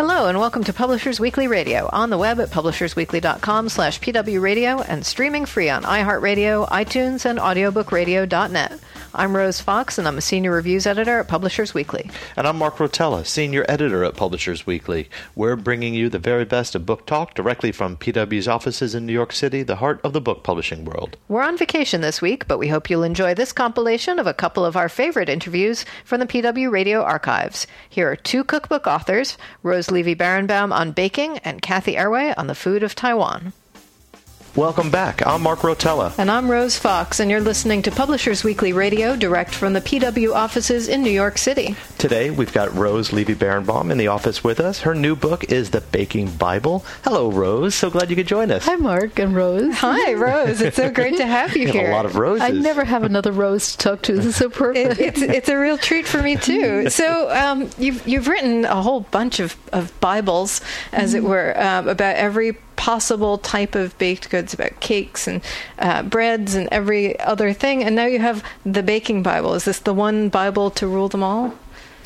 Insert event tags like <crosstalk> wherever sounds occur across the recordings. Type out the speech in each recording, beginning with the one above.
Hello and welcome to Publishers Weekly Radio on the web at publishersweekly.com slash pwradio and streaming free on iHeartRadio, iTunes, and audiobookradio.net. I'm Rose Fox, and I'm a senior reviews editor at Publishers Weekly. And I'm Mark Rotella, senior editor at Publishers Weekly. We're bringing you the very best of book talk directly from PW's offices in New York City, the heart of the book publishing world. We're on vacation this week, but we hope you'll enjoy this compilation of a couple of our favorite interviews from the PW Radio archives. Here are two cookbook authors, Rose Levy Beranbaum on baking and Cathy Erway on the food of Taiwan. Welcome back. I'm Mark Rotella. And I'm Rose Fox, and you're listening to Publishers Weekly Radio, direct from the PW offices in New York City. Today, we've got Rose Levy Beranbaum in the office with us. Her new book is The Baking Bible. Hello, Rose. So glad you could join us. Hi, Mark and Rose. Hi, Rose. It's so great to have you, <laughs> you here. Have a lot of roses. I never have another rose to talk to. This is so perfect. It, it's, it's a real treat for me, too. <laughs> So, um, you've, you've written a whole bunch of, of Bibles, as mm-hmm. it were, um, about every possible type of baked goods, about cakes and uh, breads and every other thing. And now you have the baking Bible. Is this the one Bible to rule them all?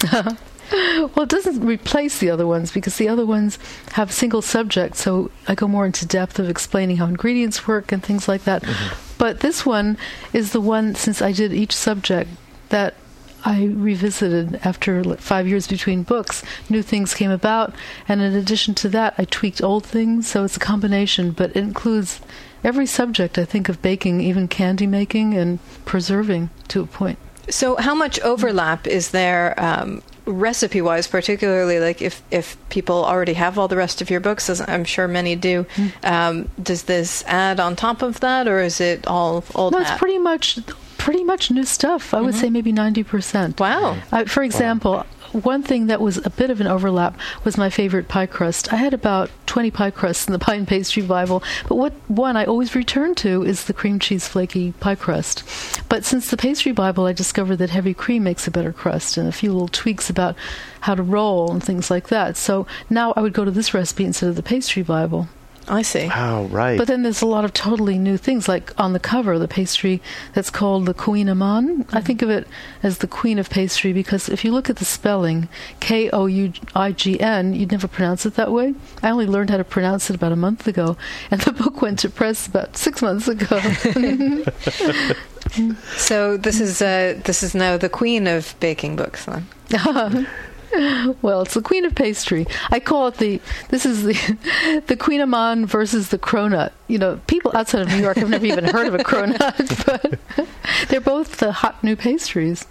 <laughs> well, it doesn't replace the other ones because the other ones have single subjects. So I go more into depth of explaining how ingredients work and things like that. Mm-hmm. But this one is the one, since I did each subject, that I revisited after five years between books. New things came about, and in addition to that, I tweaked old things. So it's a combination, but it includes every subject I think of baking, even candy making and preserving to a point. So, how much overlap is there um, recipe wise, particularly like if, if people already have all the rest of your books, as I'm sure many do, mm. um, does this add on top of that, or is it all old? No, hat? it's pretty much pretty much new stuff. I mm-hmm. would say maybe 90%. Wow. Uh, for example, wow. one thing that was a bit of an overlap was my favorite pie crust. I had about 20 pie crusts in the <laughs> Pie and Pastry Bible, but what one I always return to is the cream cheese flaky pie crust. But since the Pastry Bible, I discovered that heavy cream makes a better crust and a few little tweaks about how to roll and things like that. So now I would go to this recipe instead of the Pastry Bible. I see. Wow, right. But then there's a lot of totally new things, like on the cover, the pastry that's called the kouign-amann. Mm-hmm. I think of it as the queen of pastry because if you look at the spelling, K O U I G N, you'd never pronounce it that way. I only learned how to pronounce it about a month ago, and the book went to press about six months ago. <laughs> so this is uh, this is now the queen of baking books, then. <laughs> <laughs> well, it's the queen of pastry. I call it the. This is the <laughs> the kouign-amann versus the cronut. You know, people outside of New York have never even heard of a cronut, <laughs> but they're both the hot new pastries.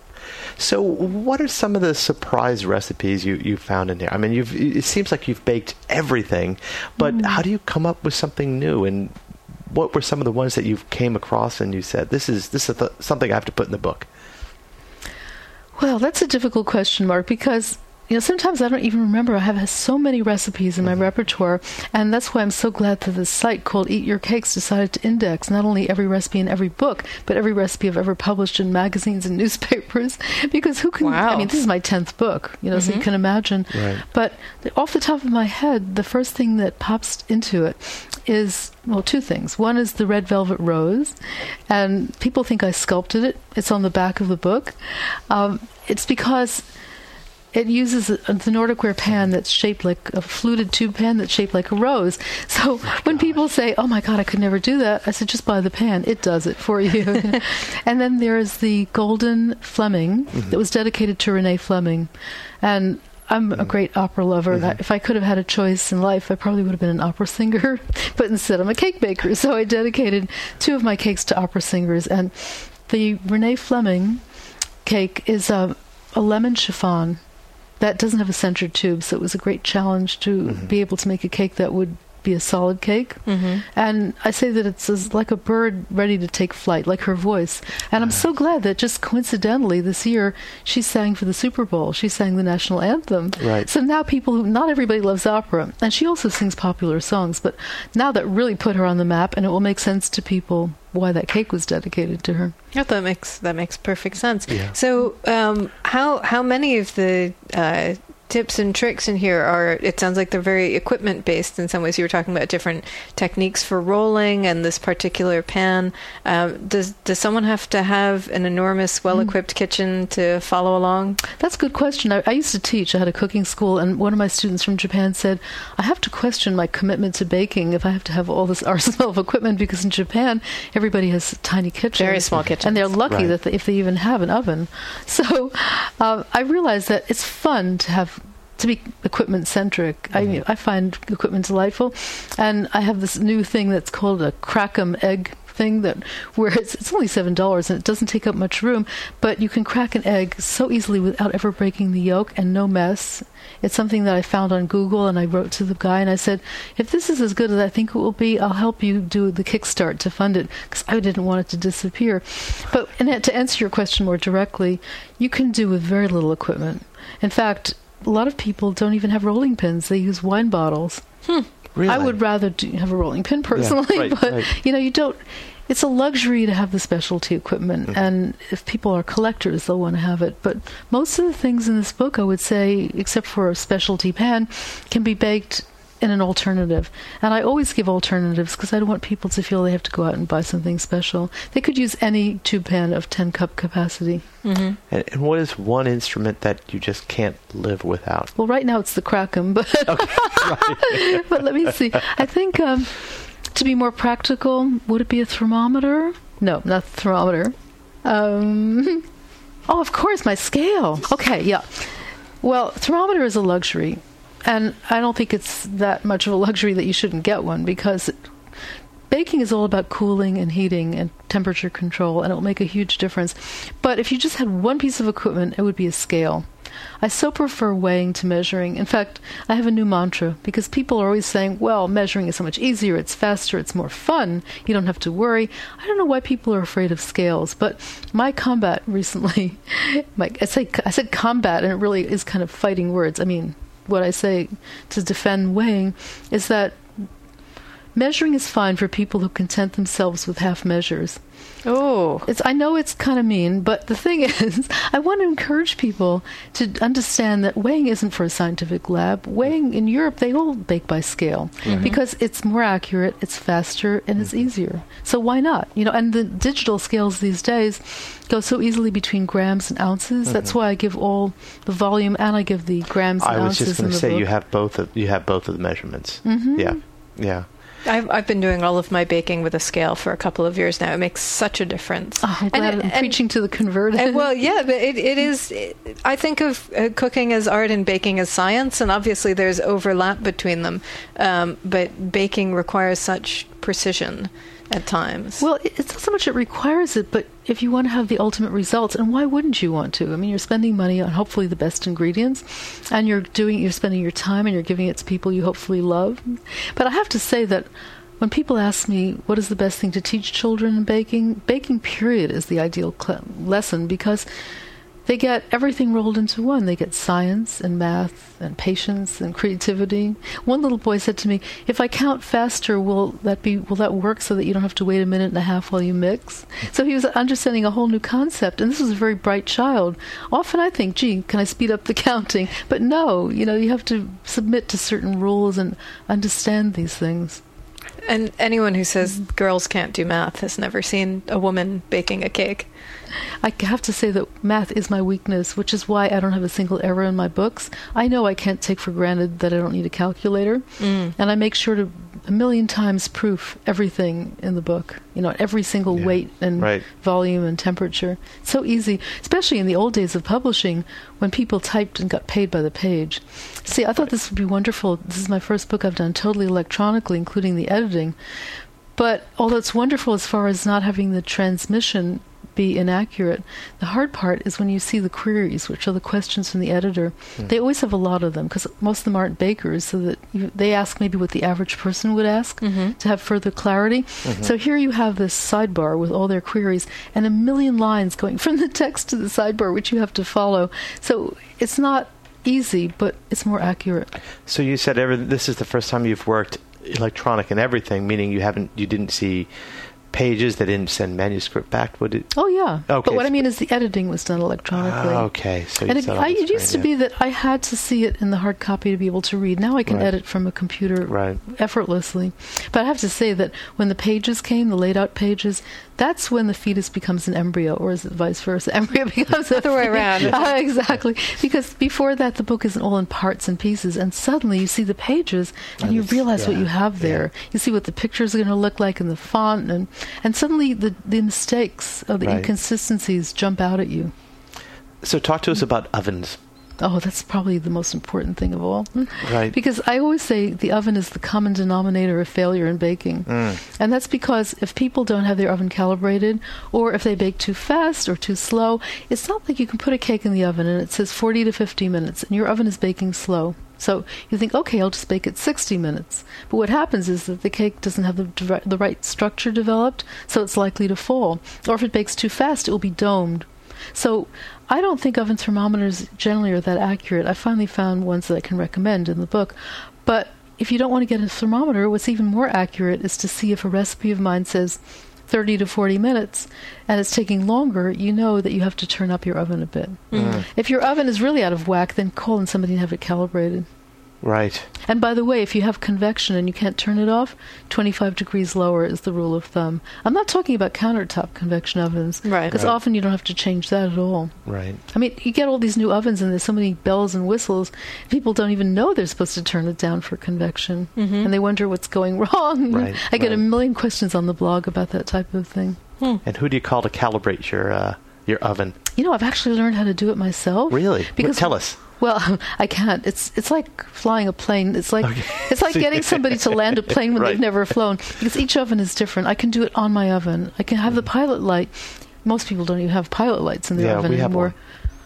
So, what are some of the surprise recipes you you found in there? I mean, you've it seems like you've baked everything, but mm. how do you come up with something new? And what were some of the ones that you came across and you said, "This is this is th- something I have to put in the book"? Well, that's a difficult question, Mark, because you know, sometimes I don't even remember. I have so many recipes in my mm-hmm. repertoire, and that's why I'm so glad that this site called Eat Your Cakes decided to index not only every recipe in every book, but every recipe I've ever published in magazines and <laughs> newspapers. because who can? Wow. I mean, this is my tenth book, you know, mm-hmm. so you mm-hmm. can imagine. Right. But off the top of my head, the first thing that pops into it is well, two things. One is the red velvet rose, and people think I sculpted it. It's on the back of the book. Um, it's because it uses the Nordic ware pan that's shaped like a fluted tube pan that's shaped like a rose. <laughs> So oh when people say, "Oh my God, I could never do that," I said, "Just buy the pan; it does it for you." <laughs> <laughs> and then there is the golden Fleming mm-hmm. that was dedicated to Renee Fleming, and I'm a mm-hmm. great opera lover. Mm-hmm. If I could have had a choice in life, I probably would have been an opera singer. but instead, I'm a cake baker. So I dedicated two of my cakes to opera singers. And the Renee Fleming cake is a, a lemon chiffon that doesn't have a centered tube, so it was a great challenge to mm-hmm. be able to make a cake that would be a solid cake. Mm-hmm. And I say that it's as like a bird ready to take flight, like her voice. And I'm so glad that just coincidentally this year she sang for the Super Bowl. She sang the national anthem. Right. So now people who, not everybody loves opera. And she also sings popular songs. But now that really put her on the map, and it will make sense to people why that cake was dedicated to her. Yeah, that makes that makes perfect sense. Yeah. So, um, how how many of the uh, tips and tricks in here are? It sounds like they're very equipment based in some ways. You were talking about different techniques for rolling and this particular pan. Um, does does someone have to have an enormous, well equipped kitchen to follow along? That's a good question. I, I used to teach. I had a cooking school, and one of my students from Japan said, I have to question my commitment to baking if I have to have all this <laughs> arsenal of equipment because in Japan, everybody has tiny kitchens. Very small kitchens. And they're lucky Right. that they, if they even have an oven. <laughs> So um, I realized that it's fun to have. To be equipment centric, I mm-hmm. I find equipment delightful, and I have this new thing that's called a Crackem egg thing that where it's, it's only seven dollars and it doesn't take up much room, but you can crack an egg so easily without ever breaking the yolk and no mess. It's something that I found on Google and I wrote to the guy and I said, if this is as good as I think it will be, I'll help you do the kickstart to fund it because I didn't want it to disappear. But and to answer your question more directly, you can do with very little equipment. In fact, a lot of people don't even have rolling pins; they use wine bottles. Really? I would rather do, have a rolling pin personally, right, but right. you know, you don't. It's a luxury to have the specialty equipment, Mm-hmm. and if people are collectors, they'll want to have it. But most of the things in this book, I would say, except for a specialty pan, can be baked in an alternative. And I always give alternatives because I don't want people to feel they have to go out and buy something special. They could use any tube pan of 10 cup capacity. Mm-hmm. And, and what is one instrument that you just can't live without? Well, right now it's the Crackem, but <laughs> <laughs> but let me see. I think um, to be more practical, would it be a thermometer? No, not the thermometer. Um, <laughs> oh, of course, my scale. Okay, yeah. Well, thermometer is a luxury, and I don't think it's that much of a luxury that you shouldn't get one because baking is all about cooling and heating and temperature control, and it will make a huge difference. But if you just had one piece of equipment, it would be a scale. I so prefer weighing to measuring. In fact, I have a new mantra because people are always saying, well, measuring is so much easier, it's faster, it's more fun, you don't have to worry. I don't know why people are afraid of scales, but my combat <laughs> recently, my, I, say, I said combat, and it really is kind of fighting words. I mean, what I say to defend weighing is that measuring is fine for people who content themselves with half measures. Oh, It's I know it's kind of mean, but the thing <laughs> is, I want to encourage people to understand that weighing isn't for a scientific lab. Weighing in Europe, they all bake by scale mm-hmm. because it's more accurate, it's faster, and it's mm-hmm. easier. So why not? You know, and the digital scales these days go so easily between grams and ounces. That's mm-hmm. why I give all the volume and I give the grams and I was ounces just going to say book. you have both. Of, you have both of the measurements. Mhm. Yeah, yeah. I've I've been doing all of my baking with a scale for a couple of years now. It makes such a difference. Oh, I'm glad And- I'm and- preaching to the converted. And, well, yeah, but it, it is. It, I think of uh, cooking as art and baking as science, and obviously there's overlap between them. Um, but baking requires such precision at times. Well, it's not so much it requires it, but if you want to have the ultimate results, and why wouldn't you want to? I mean, you're spending money on hopefully the best ingredients, and you're doing, you're spending your time, and you're giving it to people you hopefully love. But I have to say that when people ask me what is the best thing to teach children in baking, baking period is the ideal cl- lesson because they get everything rolled into one. They get science and math and patience and creativity. One little boy said to me, "If I count faster, will that be will that work so that you don't have to wait a minute and a half while you mix?" So he was understanding a whole new concept, and this was a very bright child. Often I think, "Gee, can I speed up the <laughs> counting?" But no, you know, you have to submit to certain rules and understand these things. and anyone who says girls can't do math has never seen a woman baking a cake. I have to say that math is my weakness, which is why I don't have a single error in my books. I know I can't take for granted that I don't need a calculator, Mm. and I make sure to a million times proof everything in the book. You know, every single Yeah. weight and Right. volume and temperature. It's so easy, especially in the old days of publishing when people typed and got paid by the page. See, I thought this would be wonderful. This is my first book I've done totally electronically, including the editing. But although it's wonderful as far as not having the transmission, be inaccurate. The hard part is when you see the queries, which are the questions from the editor. Hmm. They always have a lot of them because most of them aren't bakers, so that you, they ask maybe what the average person would ask Mm-hmm. to have further clarity. Mm-hmm. So here you have this sidebar with all their queries and a million lines going <laughs> from the text to the sidebar, which you have to follow. So it's not easy, but it's more accurate. So you said every, this is the first time you've worked electronic and everything, meaning you haven't, you didn't see pages. They didn't send manuscript back. Would it? Oh yeah. Okay, But what I mean is the editing was done electronically. Ah, okay, so you and it, I, it used to be that I had to see it in the hard copy to be able to read. Now I can Right. edit from a computer Right. effortlessly. But I have to say that when the pages came, the laid out pages, that's when the fetus becomes an embryo, or is it vice versa? <laughs> Embryo becomes the Other way around. Ah, <laughs> exactly. Because before that, the book isn't all in parts and pieces, and suddenly you see the pages and, And you it's- realize what you have yeah. there. You see what the pictures are going to look like in the font, and and suddenly the the mistakes or the Right. inconsistencies jump out at you. So talk to us about ovens. Oh, that's probably the most important thing of all. Right. Because I always say the oven is the common denominator of failure in baking. Mm. And that's because if people don't have their oven calibrated, or if they bake too fast or too slow, it's not like you can put a cake in the oven and it says 40 to 50 minutes, and your oven is baking slow. So you think, okay, I'll just bake it 60 minutes. But what happens is that the cake doesn't have the, the right structure developed, so it's likely to fall. Or if it bakes too fast, it will be domed. So I don't think oven thermometers generally are that accurate. I finally found ones that I can recommend in the book. But if you don't want to get a thermometer, what's even more accurate is to see if a recipe of mine says 30 to 40 minutes and it's taking longer, you know that you have to turn up your oven a bit. Mm. If your oven is really out of whack, then call in somebody and have it calibrated. Right. And by the way, if you have convection and you can't turn it off, 25 degrees lower is the rule of thumb. I'm not talking about countertop convection ovens. Right. Because Right. often you don't have to change that at all. Right. I mean, you get all these new ovens and there's so many bells and whistles. People don't even know they're supposed to turn it down for convection. And they wonder what's going <laughs> wrong. Right, I get a million questions on the blog about that type of thing. And who do you call to calibrate your uh, your oven? You know, I've actually learned how to do it myself. Really? Because Tell us. Well, <laughs> I can't. It's it's like flying a plane. It's like Okay. <laughs> it's like getting somebody to land a plane when Right. they've never flown. Because each oven is different. I can do it on my oven. I can have the mm-hmm. pilot light. Most people don't even have pilot lights in their Yeah, oven we have anymore. one.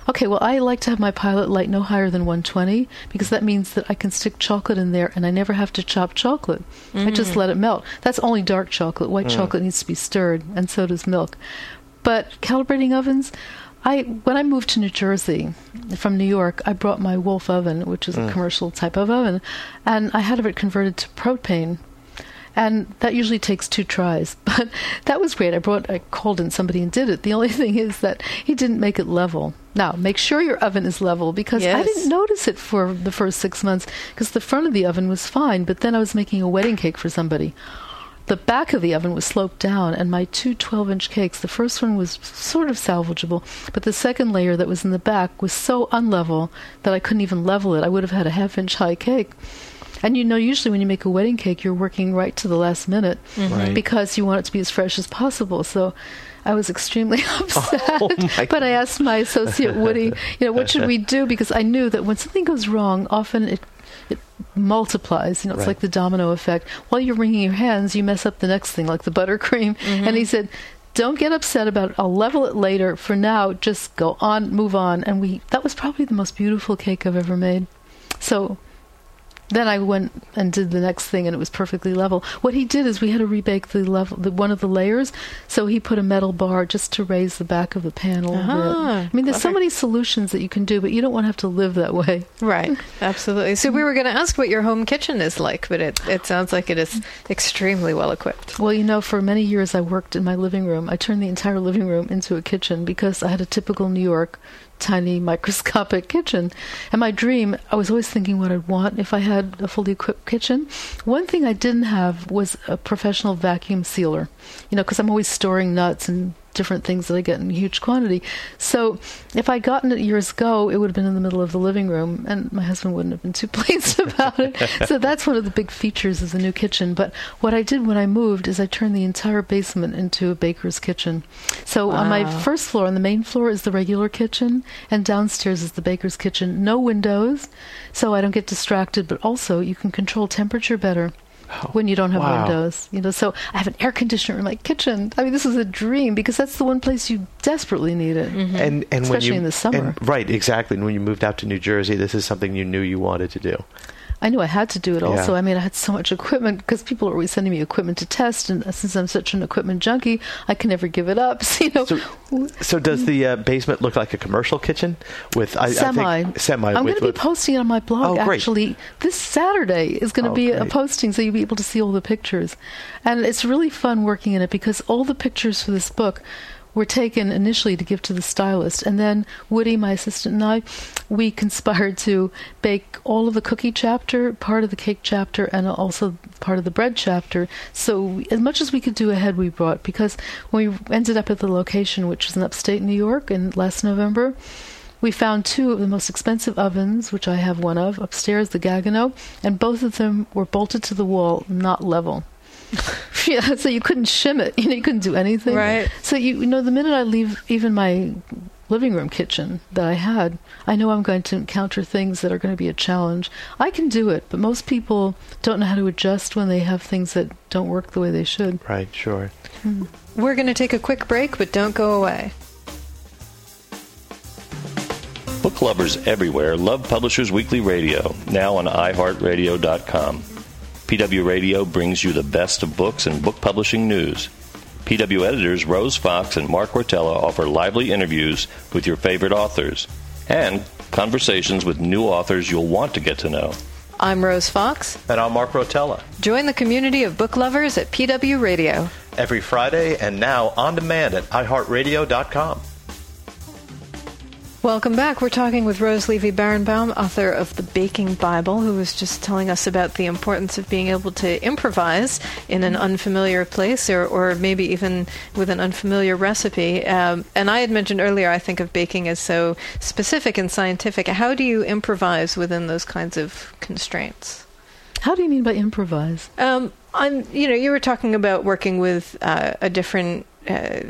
Okay, well, I like to have my pilot light no higher than 120 because that means that I can stick chocolate in there and I never have to chop chocolate. I just mm. let it melt. That's only dark chocolate. White mm. chocolate needs to be stirred, and so does milk. But calibrating ovens, I when I moved to New Jersey from New York, I brought my Wolf oven, which is a mm. commercial type of oven, and I had it converted to propane. And that usually takes two tries, <laughs> but that was great. I brought, I called in somebody and did it. The only <laughs> thing is that he didn't make it level. Now, make sure your oven is level because I didn't notice it for the first six months because the front of the oven was fine, but then I was making a wedding cake for somebody. The back of the oven was sloped down, and my two 12 inch cakes, the first one was sort of salvageable, but the second layer that was in the back was so unlevel that I couldn't even level it. I would have had a half inch high cake. And you know, usually when you make a wedding cake, you're working right to the last minute mm-hmm. Right. because you want it to be as fresh as possible. So I was extremely <laughs> oh upset. Oh, <laughs> but I asked my associate Woody, you know, what should we do? Because I knew that when something goes wrong, often it it multiplies. You know, it's Right. like the domino effect. While you're wringing your hands, you mess up the next thing, like the buttercream. Mm-hmm. And he said, "Don't get upset about it. I'll level it later. For now, just go on, move on." And we that was probably the most beautiful cake I've ever made. So then I went and did the next thing, and it was perfectly level. What he did is we had to rebake the level, the, one of the layers. So he put a metal bar just to raise the back of the pan a little Ah, bit. I mean, there's so many solutions that you can do, but you don't want to have to live that way. <laughs> Right, absolutely. So we were going to ask what your home kitchen is like, but it, it sounds like it is extremely well equipped. Well, you know, for many years I worked in my living room. I turned the entire living room into a kitchen because I had a typical New York tiny microscopic kitchen. And my dream, I was always thinking what I'd want if I had a fully equipped kitchen. One thing I didn't have was a professional vacuum sealer, you know, because I'm always storing nuts and different things that I get in huge quantity. So if I'd gotten it years ago, it would have been in the middle of the living room, and my husband wouldn't have been too <laughs> pleased about it. so that's one of the big features of the new kitchen. But what I did when I moved is I turned the entire basement into a baker's kitchen. So on my first floor, on the main floor, is the regular kitchen, and downstairs is the baker's kitchen. No windows, so I don't get distracted, but also you can control temperature better. When you don't have wow. windows. You know, so I have an air conditioner in my kitchen. I mean, this is a dream because that's the one place you desperately need it. Mm-hmm. And and when Especially you in the summer. and- right, exactly. And when you moved out to New Jersey, this is something you knew you wanted to do. I knew I had to do it also. Yeah. I mean, I had so much equipment because people are always sending me equipment to test, and since I'm such an equipment junkie, I can never give it up. So, <laughs> you know, So, so does the uh, basement look like a commercial kitchen with I, semi. I think, semi? I'm going to be posting it on my blog. Oh, great. Actually, this Saturday is going to Oh, be a posting, so you'll be able to see all the pictures. And it's really fun working in it because all the pictures for this book were taken initially to give to the stylist, and then Woody, my assistant, and I, we <laughs> conspired to bake all of the cookie chapter, part of the cake chapter, and also part of the bread chapter. So as much as we could do ahead, we brought because when we ended up at the location, which was in upstate New York, in last November. We found two of the most expensive ovens, which I have one of, upstairs, the Gaggenau, and both of them were bolted to the wall, not level. <laughs> yeah, so you couldn't shim it. <laughs> You know, you couldn't do anything. Right. So you, you know, the minute I leave even my living room kitchen that I had, I know I'm going to encounter things that are going to be a challenge. I can do it, but most people don't know how to adjust when they have things that don't work the way they should. right, sure. Hmm. We're going to take a quick break, but don't go away. Book lovers everywhere love Publishers Weekly Radio, now on iHeartRadio.com. PW Radio brings you the best of books and book publishing news. PW editors Rose Fox and Mark Rotella offer lively interviews with your favorite authors and conversations with new authors you'll want to get to know. I'm Rose Fox. And I'm Mark Rotella. Join the community of book lovers at PW Radio. Every Friday and now on demand at iHeartRadio.com. Welcome back. We're talking with Rose Levy Beranbaum, author of The Baking Bible, who was just telling us about the importance of being able to improvise in an unfamiliar place or, or maybe even with an unfamiliar recipe. Um, and I had mentioned earlier, I think of baking as so specific and scientific. How do you improvise within those kinds of constraints? How do you mean by improvise? Um, I'm, you know, you were talking about working with uh, a different, uh,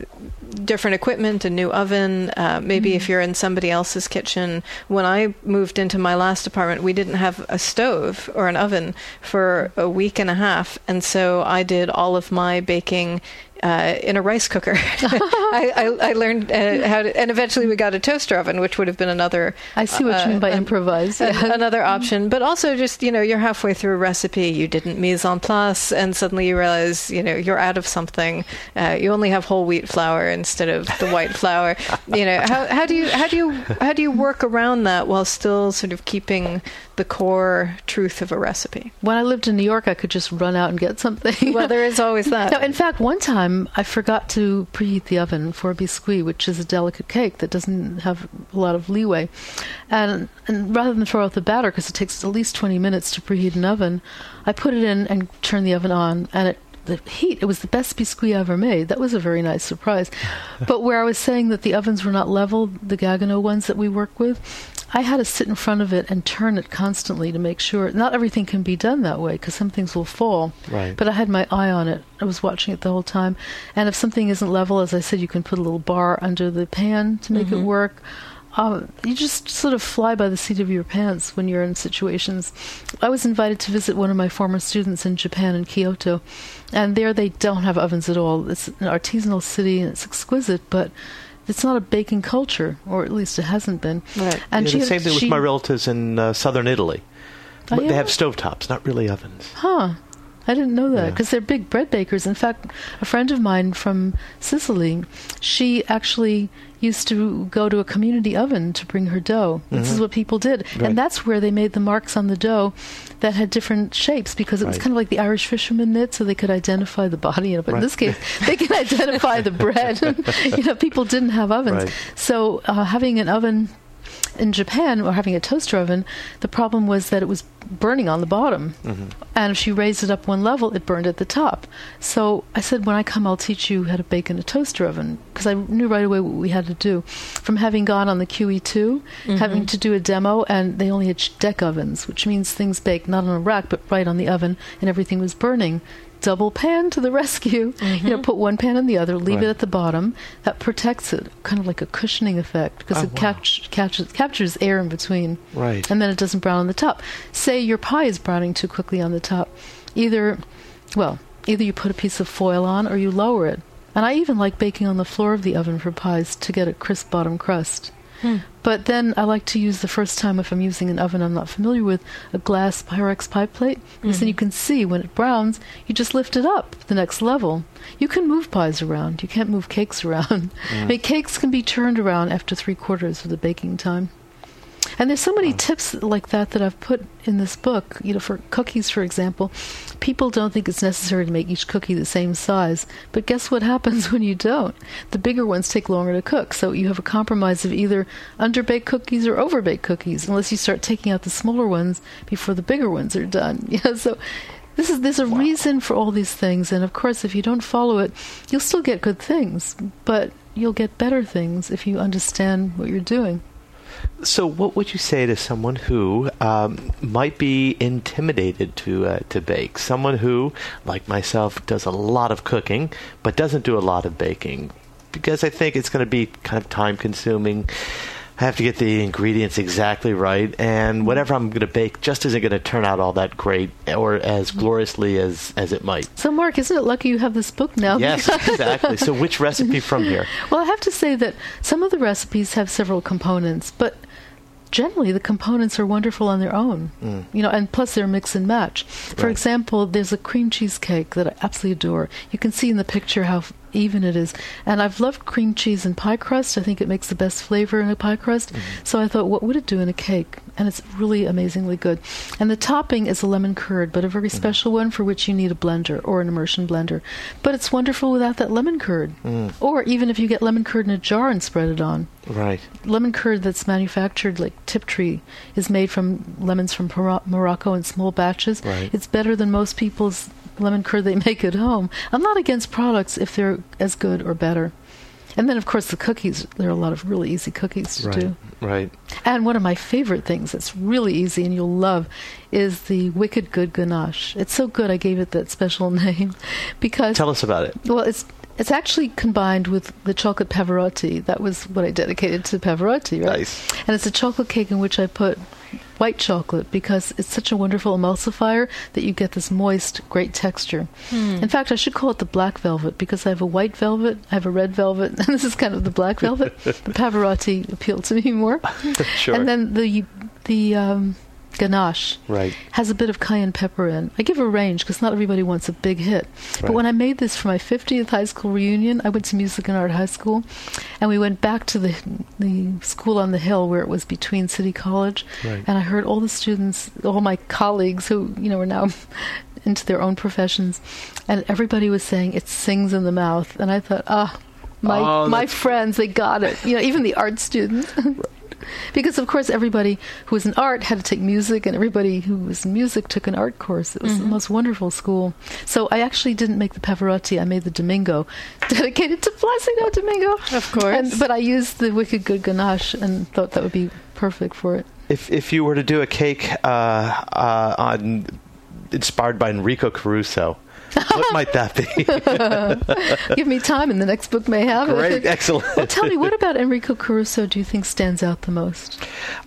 different equipment, a new oven. Uh, maybe if you're in somebody else's kitchen. When I moved into my last apartment, we didn't have a stove or an oven for a week and a half, and so I did all of my baking. Uh, in a rice cooker, <laughs> I, I, I learned uh, how to, and eventually we got a toaster oven, which would have been another. I see what you mean by uh, improvise. an- Yeah. another option, but also just you know you're halfway through a recipe, you didn't mise en place, and suddenly you realize you know you're out of something. Uh, you only have whole wheat flour instead of the white <laughs> flour. You know how how do you how do you how do you work around that while still sort of keeping the core truth of a recipe? When I lived in New York, I could just run out and get something. Well, there is always <laughs> that. No, in fact, one time I forgot to preheat the oven for a biscuit, which is a delicate cake that doesn't have a lot of leeway. And, and rather than throw out the batter, because it takes at least 20 minutes to preheat an oven, I put it in and turned the oven on, and it the heat, it was the best biscuit I ever made. That was a very nice surprise. <laughs> but where I was saying that the ovens were not level, the Gaggenau ones that we work with, I had to sit in front of it and turn it constantly to make sure. Not everything can be done that way because some things will fall. Right. But I had my eye on it. I was watching it the whole time. And if something isn't level, as I said, you can put a little bar under the pan to make it work. Um, you just sort of fly by the seat of your pants when you're in situations. I was invited to visit one of my former students in Japan in Kyoto, and there they don't have ovens at all. It's an artisanal city and it's exquisite, but it's not a baking culture, or at least it hasn't been. Right. And Yeah, she the same thing she, with my relatives in uh, southern Italy. Oh, They yeah? have stovetops, not really ovens. Huh. I didn't know that Yeah. because they're big bread bakers. In fact, a friend of mine from Sicily, she actually used to go to a community oven to bring her dough. This is what people did. Mm-hmm. Right. And that's where they made the marks on the dough that had different shapes because it was Right. kind of like the Irish fisherman knit, so they could identify the body. But in this case, <laughs> they can identify the bread. <laughs> you know, people didn't have ovens. Right. So uh, having an oven in Japan or having a toaster oven, the problem was that it was burning on the bottom. Mm-hmm. And if she raised it up one level, it burned at the top. So I said, when I come, I'll teach you how to bake in a toaster oven because I knew right away what we had to do. From having gone on the QE2, mm-hmm. having to do a demo, and they only had deck ovens, which means things baked not on a rack but right on the oven, and everything was burning. Double pan to the <laughs> rescue. You know, mm-hmm. put one pan in the other, leave it at the bottom. That protects it, kind of like a cushioning effect, because Oh, it wow. catch, catches, captures air in between Right. and then it doesn't brown on the top. Say your pie is browning too quickly on the top, either, well, either you put a piece of foil on or you lower it. And I even like baking on the floor of the oven for pies to get a crisp bottom crust. Hmm. But then I like to use the first time if I'm using an oven I'm not familiar with a glass Pyrex pie plate because then you can see when it browns you just lift it up the next level. You can move pies around. You can't move cakes <laughs> around. I mean, cakes can be turned around after three quarters of the baking time. And there's so many tips like that that I've put in this book. You know, for cookies, for example, people don't think it's necessary to make each cookie the same size. But guess what happens <laughs> when you don't? The bigger ones take longer to cook. So you have a compromise of either underbaked cookies or overbaked cookies, unless you start taking out the smaller ones before the bigger ones are done. <laughs> Know, so this is there's a reason for all these things, and of course, if you don't follow it, you'll still get good things, but you'll get better things if you understand what you're doing. So, what would you say to someone who um, might be intimidated to uh, to bake? Someone who, like myself, does a lot of cooking but doesn't do a lot of baking, because I think it's going to be kind of time consuming. I have to get the ingredients exactly right, and whatever I'm going to bake just isn't going to turn out all that great or as gloriously as as it might. So, Mark, isn't it lucky you have this book now? Yes, <laughs> exactly. So, which recipe from here? Well, I have to say that some of the recipes have several components, but generally the components are wonderful on their own. Mm. You know, and plus they're mix and match. For Right. example, there's a cream cheese cake that I absolutely adore. You can see in the picture how even it is. And I've loved cream cheese in pie crust. I think it makes the best flavor in a pie crust. Mm-hmm. So I thought, what would it do in a cake? And it's really amazingly good. And the topping is a lemon curd, but a very Mm-hmm. special one for which you need a blender or an immersion blender. But it's wonderful without that lemon curd. Mm. Or even if you get lemon curd in a jar and spread it on Right. lemon curd that's manufactured like Tiptree is made from lemons from Moro- Morocco in small batches. Right. It's better than most people's lemon curd they <laughs> make at home. I'm not against products if they're as good or better. And then, of course, the cookies. There are a lot of really easy cookies to Right. do. Right. And one of my favorite things that's really easy and you'll love is the Wicked Good Ganache. It's so good I gave it that special <laughs> name because Tell us about it. well, it's it's actually combined with the chocolate Pavarotti. That was what I dedicated to Pavarotti, right? Nice. And it's a chocolate cake in which I put white chocolate because it's such a wonderful emulsifier that you get this moist, great texture. In fact, I should call it the black velvet because I have a white velvet, I have a red velvet, <laughs> and this is kind of the black velvet. the <laughs> Pavarotti appealed to me more. <laughs> Sure. And then the the um, ganache Right. has a bit of cayenne pepper in. I give a range because not everybody wants a big hit. But when I made this for my 50th high school reunion, I went to Music and Art High School, and we went back to the the school on the hill where it was between City College, Right. and I heard all the students, all my colleagues who you know are now <laughs> into their own professions, and everybody was saying it sings in the mouth, and I thought, ah. My Oh, my friends, they got it. You know, even the art students. <laughs> Because of course everybody who was in art had to take music, and everybody who was in music took an art course. It was the most wonderful school. So I actually didn't make the Pavarotti; I made the Domingo, <laughs> dedicated to Placido Domingo, Of course. And, but I used the Wicked Good Ganache and thought that would be perfect for it. If if you were to do a cake uh, uh, on inspired by Enrico Caruso, what might that be? <laughs> Give me time, and the next book may have Great, it. excellent. Well, tell me, what about Enrico Caruso do you think stands out the most?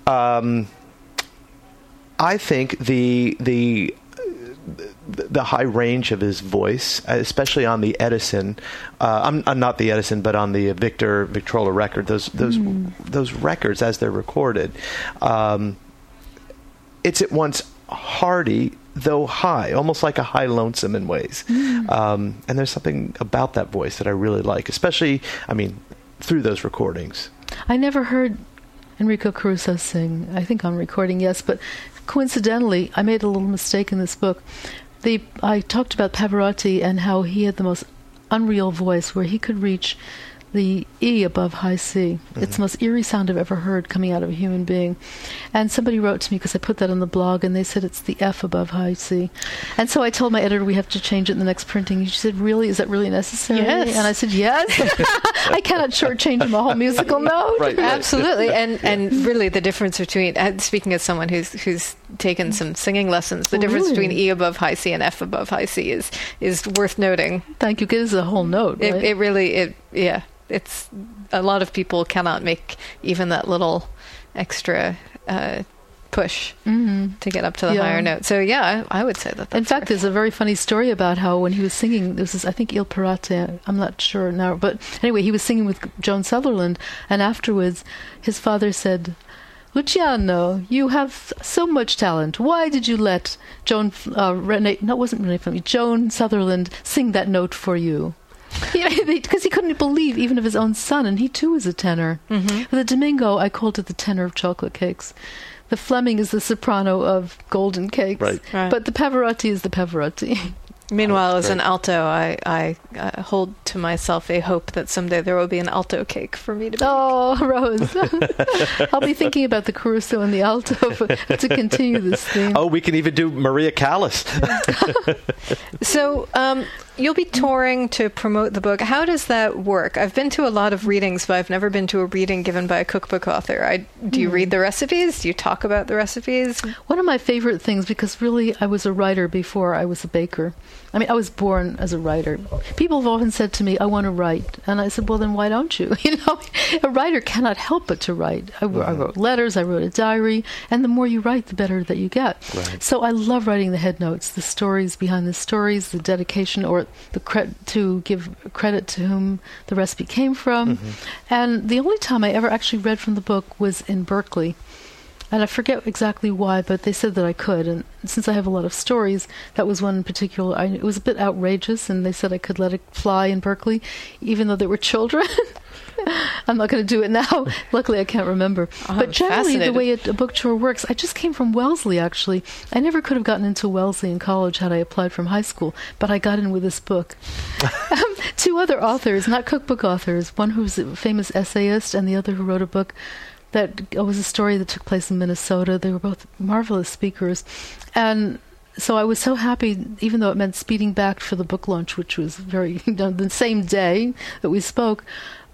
Um, I think the the the high range of his voice, especially on the Edison, uh, I'm, I'm not the Edison, but on the Victor Victrola record, those those those records as they're recorded, um, it's at once hearty though high, almost like a high lonesome in ways. Um, and there's something about that voice that I really like, especially, I mean, through those recordings. I never heard Enrico Caruso sing. I think on recording, yes, but coincidentally, I made a little mistake in this book. The I talked about Pavarotti and how he had the most unreal voice, where he could reach the E above high C. It's the most eerie sound I've ever heard coming out of a human being. And somebody wrote to me because I put that on the blog, and they said it's the F above high C. And so I told my editor we have to change it in the next printing. She said, "Really? Is that really necessary?" Yes. And I said, "Yes." <laughs> <laughs> I cannot shortchange him a whole musical <laughs> note. Right. Absolutely, and and really the difference between uh, speaking as someone who's who's taken some singing lessons, the Oh, difference between E above high C and F above high C is is worth noting. Thank you. It is a whole note. It, right? it really it yeah, it's a lot of people cannot make even that little extra uh, push to get up to the Yeah. higher note. So yeah, I, I would say that. In fact, there's a very funny story about how when he was singing, this is I think Il Pirate. I'm not sure now, but anyway, he was singing with Joan Sutherland, and afterwards, his father said. Luciano, you have so much talent. Why did you let Joan, uh, Renee, no, it wasn't Renee Fleming, Joan Sutherland sing that note for you? <laughs> Because he couldn't believe even of his own son, and he too is a tenor. Mm-hmm. The Domingo, I called it the tenor of chocolate cakes. The Fleming is the soprano of golden cakes. Right. Right. But the Pavarotti is the Pavarotti. <laughs> Meanwhile, as an alto, I, I uh, hold to myself a hope that someday there will be an alto cake for me to be. oh, <laughs> Rose. <laughs> I'll be thinking about the Caruso and the alto <laughs> to continue this theme. Oh, we can even do Maria Callas. So um, you'll be touring to promote the book. How does that work? I've been to a lot of readings, but I've never been to a reading given by a cookbook author. I, do you hmm. read the recipes? Do you talk about the recipes? One of my favorite things, because really I was a writer before I was a baker. I mean, I was born as a writer. People have often said to me, I want to write. And I said, well, then why don't you? <laughs> You know, a writer cannot help but to write. I, I wrote letters, I wrote a diary, and the more you write, the better that you get. Right. So I love writing the head notes, the stories behind the stories, the dedication, or the cre- to give credit to whom the recipe came from. Mm-hmm. And the only time I ever actually read from the book was in Berkeley. And I forget exactly why, but they said that I could. And since I have a lot of stories, that was one in particular. I, it was a bit outrageous, and they said I could let it fly in Berkeley, even though there were children. <laughs> I'm not going to do it now. <laughs> Luckily, I can't remember. Oh, but generally, the way a, a book tour works, I just came from Wellesley, actually. I never could have gotten into Wellesley in college had I applied from high school, but I got in with this book. <laughs> um, two other authors, not cookbook authors, one who's a famous essayist, and the other who wrote a book that was a story that took place in Minnesota. They were both marvelous speakers. And so I was so happy, even though it meant speeding back for the book launch, which was very, <laughs> the same day that we spoke.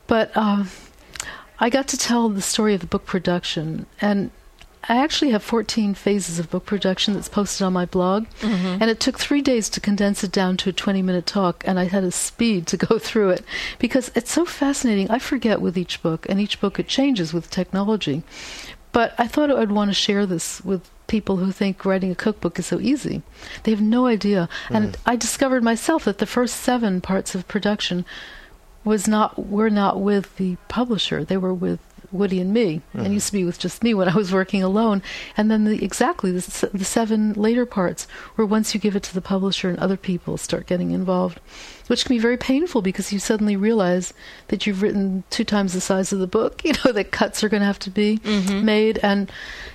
But um, I got to tell the story of the book production. And I actually have 14 phases of book production that's posted on my blog. Mm-hmm. And it took three days to condense it down to a 20 minute talk. And I had a speed to go <laughs> through it because it's so fascinating. I forget with each book, and each book it changes with technology. But I thought I'd want to share this with people who think writing a cookbook is so easy. They have no idea. And mm. I discovered myself that the first seven parts of production was not were not with the publisher. They were with Woody and me. And used to be with just me when I was working alone. And then the, exactly the, the seven later parts were once you give it to the publisher and other people start getting involved, which can be very painful because you suddenly realize that you've written two times the size of the book. <laughs> You know that cuts are going to have to be mm-hmm. made. And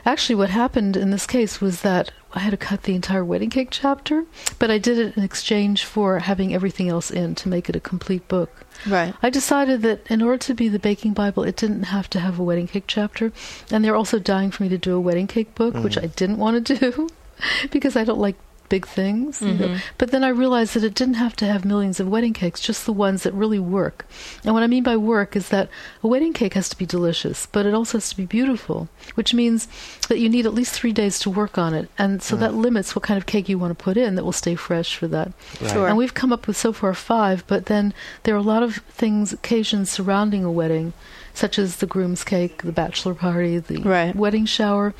actually, what happened in this case was that I had to cut the entire wedding cake chapter, but I did it in exchange for having everything else in to make it a complete book. Right. I decided that in order to be the baking Bible, it didn't have to have a wedding cake chapter. And they're also dying for me to do a wedding cake book, which mm. I didn't want to do <laughs> because I don't like big things. you know. Mm-hmm. But then I realized that it didn't have to have millions of wedding cakes, just the ones that really work. And what I mean by work is that a wedding cake has to be delicious, but it also has to be beautiful, which means that you need at least three days to work on it. And so that mm. limits what kind of cake you want to put in that will stay fresh for that. Sure. And we've come up with so far five, but then there are a lot of things, occasions surrounding a wedding, such as the groom's cake, the bachelor party, the Right. wedding shower.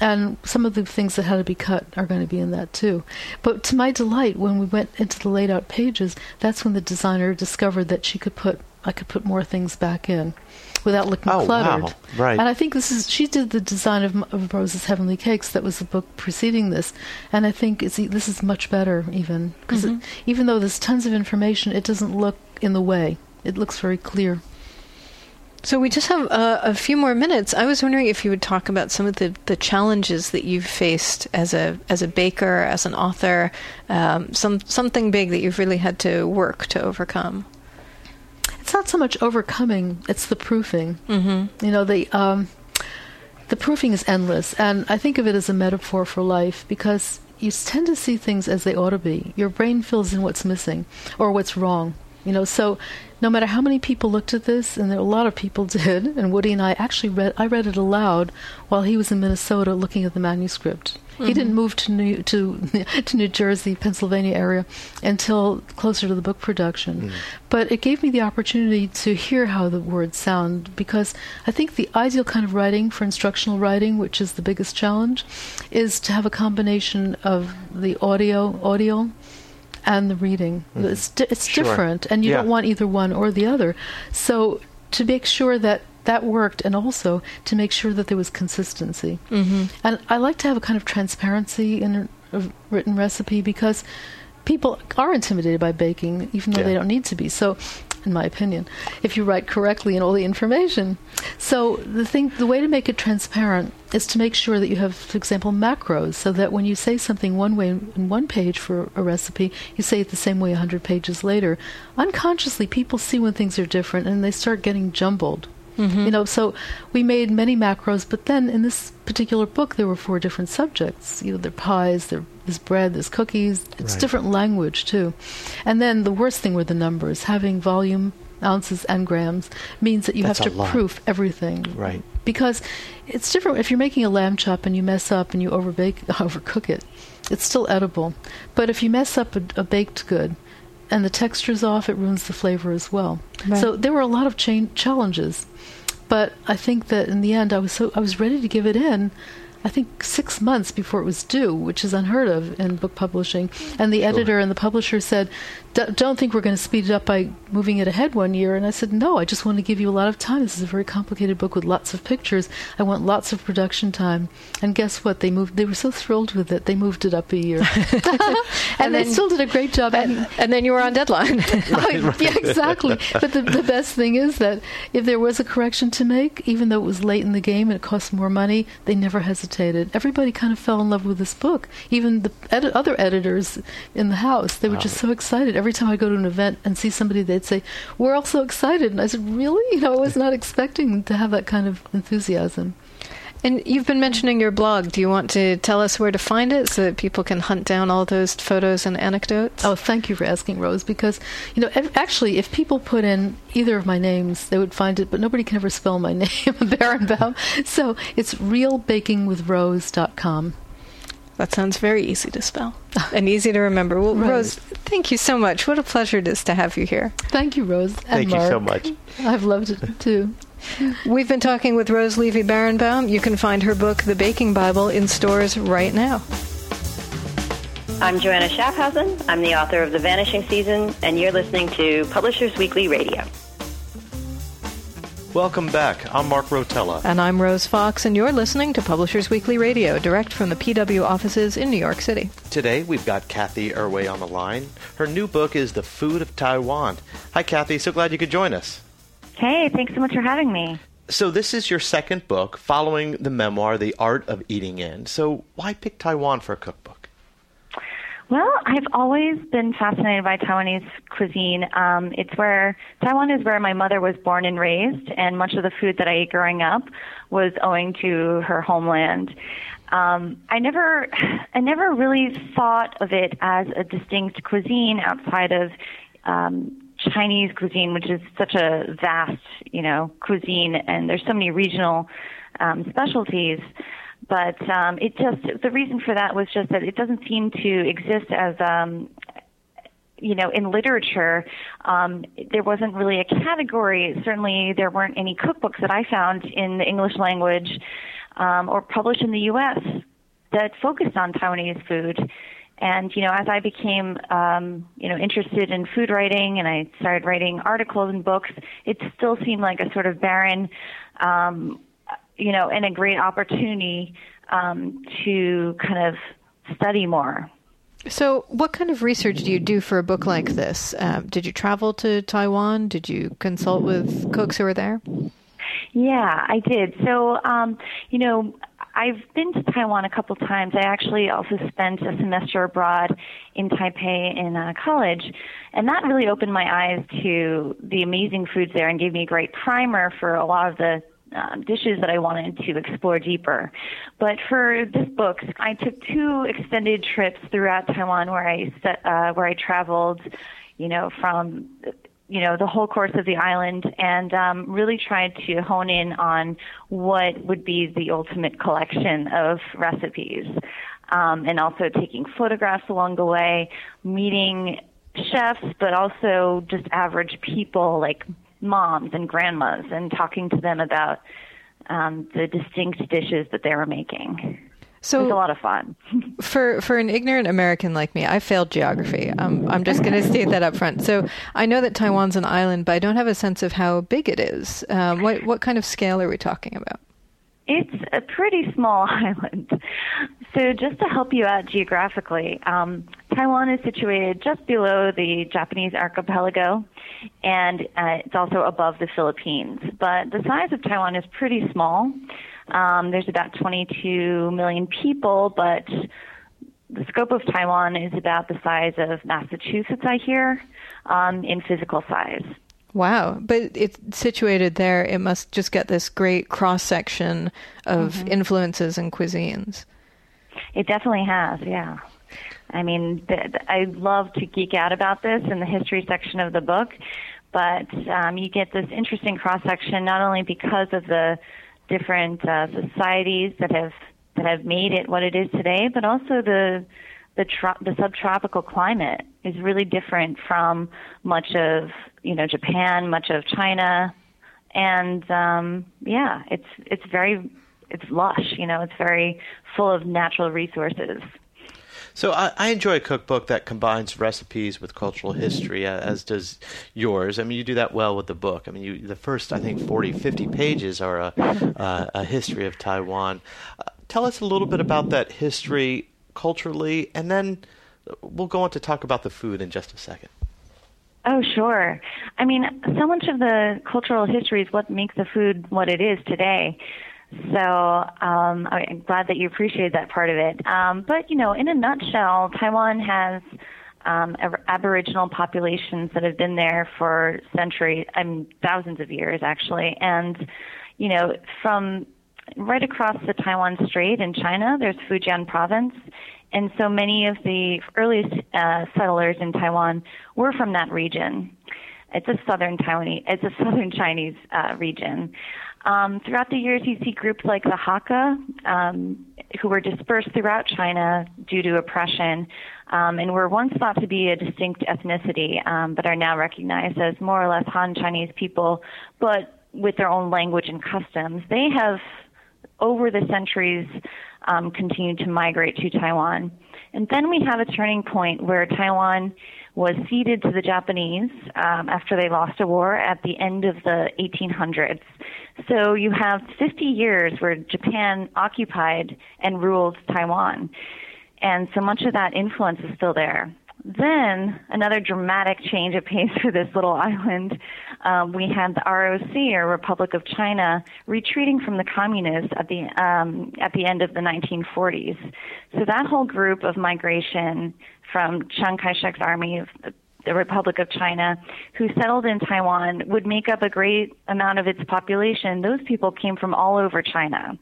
And some of the things that had to be cut are going to be in that too. But to my delight, when we went into the laid out pages, that's when the designer discovered that she could put, I could put more things back in without looking Oh, cluttered. wow. Right. And I think this is, she did the design of, M- of Rose's Heavenly Cakes. That was the book preceding this. And I think it's, e- this is much better even. Because mm-hmm. even though there's tons of information, it doesn't look in the way. It looks very clear. So we just have uh, a few more minutes. I was wondering if you would talk about some of the, the challenges that you've faced as a as a baker, as an author, um, some something big that you've really had to work to overcome. It's not so much overcoming; it's the proofing. Mm-hmm. You know, the um, the proofing is endless, and I think of it as a metaphor for life because you tend to see things as they ought to be. Your brain fills in what's missing or what's wrong. You know, so no matter how many people looked at this, and there a lot of people <laughs> did, and Woody and I actually read I read it aloud while he was in Minnesota looking at the manuscript. Mm-hmm. He didn't move to New to <laughs> to New Jersey, Pennsylvania area until closer to the book production. Mm-hmm. But it gave me the opportunity to hear how the words sound because I think the ideal kind of writing for instructional writing, which is the biggest challenge, is to have a combination of the audio audio and the reading. Mm-hmm. It's di- it's sure. different, and you yeah. don't want either one or the other. So to make sure that that worked, and also to make sure that there was consistency. Mm-hmm. And I like to have a kind of transparency in a, a written recipe because people are intimidated by baking, even though yeah. they don't need to be. So in my opinion, if you write correctly and all the information. So the thing, the way to make it transparent is to make sure that you have, for example, macros, so that when you say something one way in one page for a recipe, you say it the same way a hundred pages later. Unconsciously, people see when things are different and they start getting jumbled. Mm-hmm. You know, so we made many macros, but then in this particular book, there were four different subjects. You know, there are pies, there's bread, there's cookies. It's right. different language too. And then the worst thing were the numbers. Having volume, ounces, and grams means that you That's have to proof everything. Right. Because it's different if you're making a lamb chop and you mess up and you overbake, <laughs> overcook it. It's still edible. But if you mess up a, a baked good, and the texture's off, it ruins the flavor as well. Right. So there were a lot of cha- challenges but I think that in the end, I was so I was ready to give it in. I think six months before it was due, which is unheard of in book publishing. And the sure. editor and the publisher said, don't think we're going to speed it up by moving it ahead one year. And I said, no, I just want to give you a lot of time. This is a very complicated book with lots of pictures. I want lots of production time. And guess what? They moved. They were so thrilled with it. They moved it up a year, <laughs> <laughs> and, and then, they still did a great job. And, and then you were on deadline. <laughs> Oh, right, right. Yeah, exactly. but the, the best thing is that if there was a correction to make, even though it was late in the game and it cost more money, they never hesitated. Everybody kind of fell in love with this book. Even the edi- other editors in the house, they were wow. just so excited every time I go to an event and see somebody, they'd say, "We're all so excited," and I said, "Really? You know, I was not expecting to have that kind of enthusiasm." And you've been mentioning your blog. Do you want to tell us where to find it so that people can hunt down all those photos and anecdotes? Oh, thank you for asking, Rose. Because you know, actually, if people put in either of my names, they would find it. But nobody can ever spell my <laughs> name, Beranbaum. So it's realbakingwithrose.com. That sounds very easy to spell <laughs> and easy to remember. Well, right. Rose, thank you so much. What a pleasure it is to have you here. Thank you, Rose. thank Mark. you so much. I've loved it too. We've been talking with Rose Levy Beranbaum. You can find her book, The Baking Bible, in stores right now. I'm Joanna Schaffhausen. I'm the author of The Vanishing Season, and you're listening to Publishers Weekly Radio. Welcome back. I'm Mark Rotella. And I'm Rose Fox, and you're listening to Publishers Weekly Radio, direct from the PW offices in New York City. Today, we've got Cathy Erway on the line. Her new book is The Food of Taiwan. Hi, Cathy. So glad you could join us. Hey, thanks so much for having me. So, this is your second book following the memoir, The Art of Eating In. So, why pick Taiwan for a cookbook? Well, I've always been fascinated by Taiwanese cuisine. Um, it's where Taiwan is where my mother was born and raised, and much of the food that I ate growing up was owing to her homeland. Um, I never, I never really thought of it as a distinct cuisine outside of um, Chinese cuisine, which is such a vast, you know, cuisine, and there's so many regional um, specialties. But um, it just the reason for that was just that it doesn't seem to exist as um, you know, in literature, um, there wasn't really a category. Certainly, there weren't any cookbooks that I found in the English language um, or published in the U.S. that focused on Taiwanese food. And you know, as I became um, you know interested in food writing and I started writing articles and books, it still seemed like a sort of barren um, you know, and a great opportunity um, to kind of study more. So, what kind of research do you do for a book like this? Um, did you travel to Taiwan? Did you consult with cooks who were there? Yeah, I did. So, um, you know, I've been to Taiwan a couple times. I actually also spent a semester abroad in Taipei in uh, college, and that really opened my eyes to the amazing foods there and gave me a great primer for a lot of the um, dishes that I wanted to explore deeper. But for this book, I took two extended trips throughout Taiwan where I set, uh, where I traveled, you know, from you know the whole course of the island and um, really tried to hone in on what would be the ultimate collection of recipes um, and also taking photographs along the way meeting chefs but also just average people like moms and grandmas and talking to them about um, the distinct dishes that they were making so it's a lot of fun. <laughs> for for an ignorant American like me, I failed geography. Um, I'm just going to state that up front. So I know that Taiwan's an island, but I don't have a sense of how big it is. Um, what what kind of scale are we talking about? It's a pretty small <laughs> island. So just to help you out geographically, um, Taiwan is situated just below the Japanese archipelago, and uh, it's also above the Philippines. But the size of Taiwan is pretty small. Um, there's about 22 million people, but the scope of Taiwan is about the size of Massachusetts, I hear, um, in physical size. Wow. But it's situated there, it must just get this great cross section of mm-hmm. influences and cuisines. It definitely has, yeah. I mean, th- I love to geek out about this in the history section of the book, but um, you get this interesting cross section not only because of the different uh, societies that have that have made it what it is today, but also the the, tro- the subtropical climate is really different from much of you know Japan, much of China, and um, yeah, it's it's very it's lush. You know, it's very full of natural resources. So I, I, enjoy a cookbook that combines recipes with cultural history, as does yours. I mean, you do that well with the book. I mean, you, the first, I think, 40, 50 pages are a, a history of Taiwan. Uh, tell us a little bit about that history culturally, and then we'll go on to talk about the food in just a second. Oh, sure. I mean, so much of the cultural history is what makes the food what it is today. So um, I'm glad that you appreciate that part of it. Um, but you know, in a nutshell, Taiwan has um, Aboriginal populations that have been there for centuries, I mean, thousands of years actually, and you know, from right across the Taiwan Strait in China, there's Fujian Province, and so many of the earliest uh, settlers in Taiwan were from that region. It's a southern Taiwanese, it's a <laughs> southern Chinese uh, region. Um, throughout the years, you see groups like the Hakka, um, who were dispersed throughout China due to oppression, um, and were once thought to be a distinct ethnicity, um, but are now recognized as more or less Han Chinese people, but with their own language and customs. They have, over the centuries, um, continued to migrate to Taiwan. And then we have a turning point where Taiwan was ceded to the Japanese um, after they lost a war at the end of the 1800s. So you have 50 years where Japan occupied and ruled Taiwan. And so much of that influence is still there. Then another dramatic change of pace for this little <laughs> island. Um, we had the ROC, or Republic of China, retreating from the communists at the um, at the end of the 1940s. So that whole group of migration from Chiang Kai-shek's army of the Republic of China, who settled in Taiwan, would make up a great amount of its population. Those people came from all over China,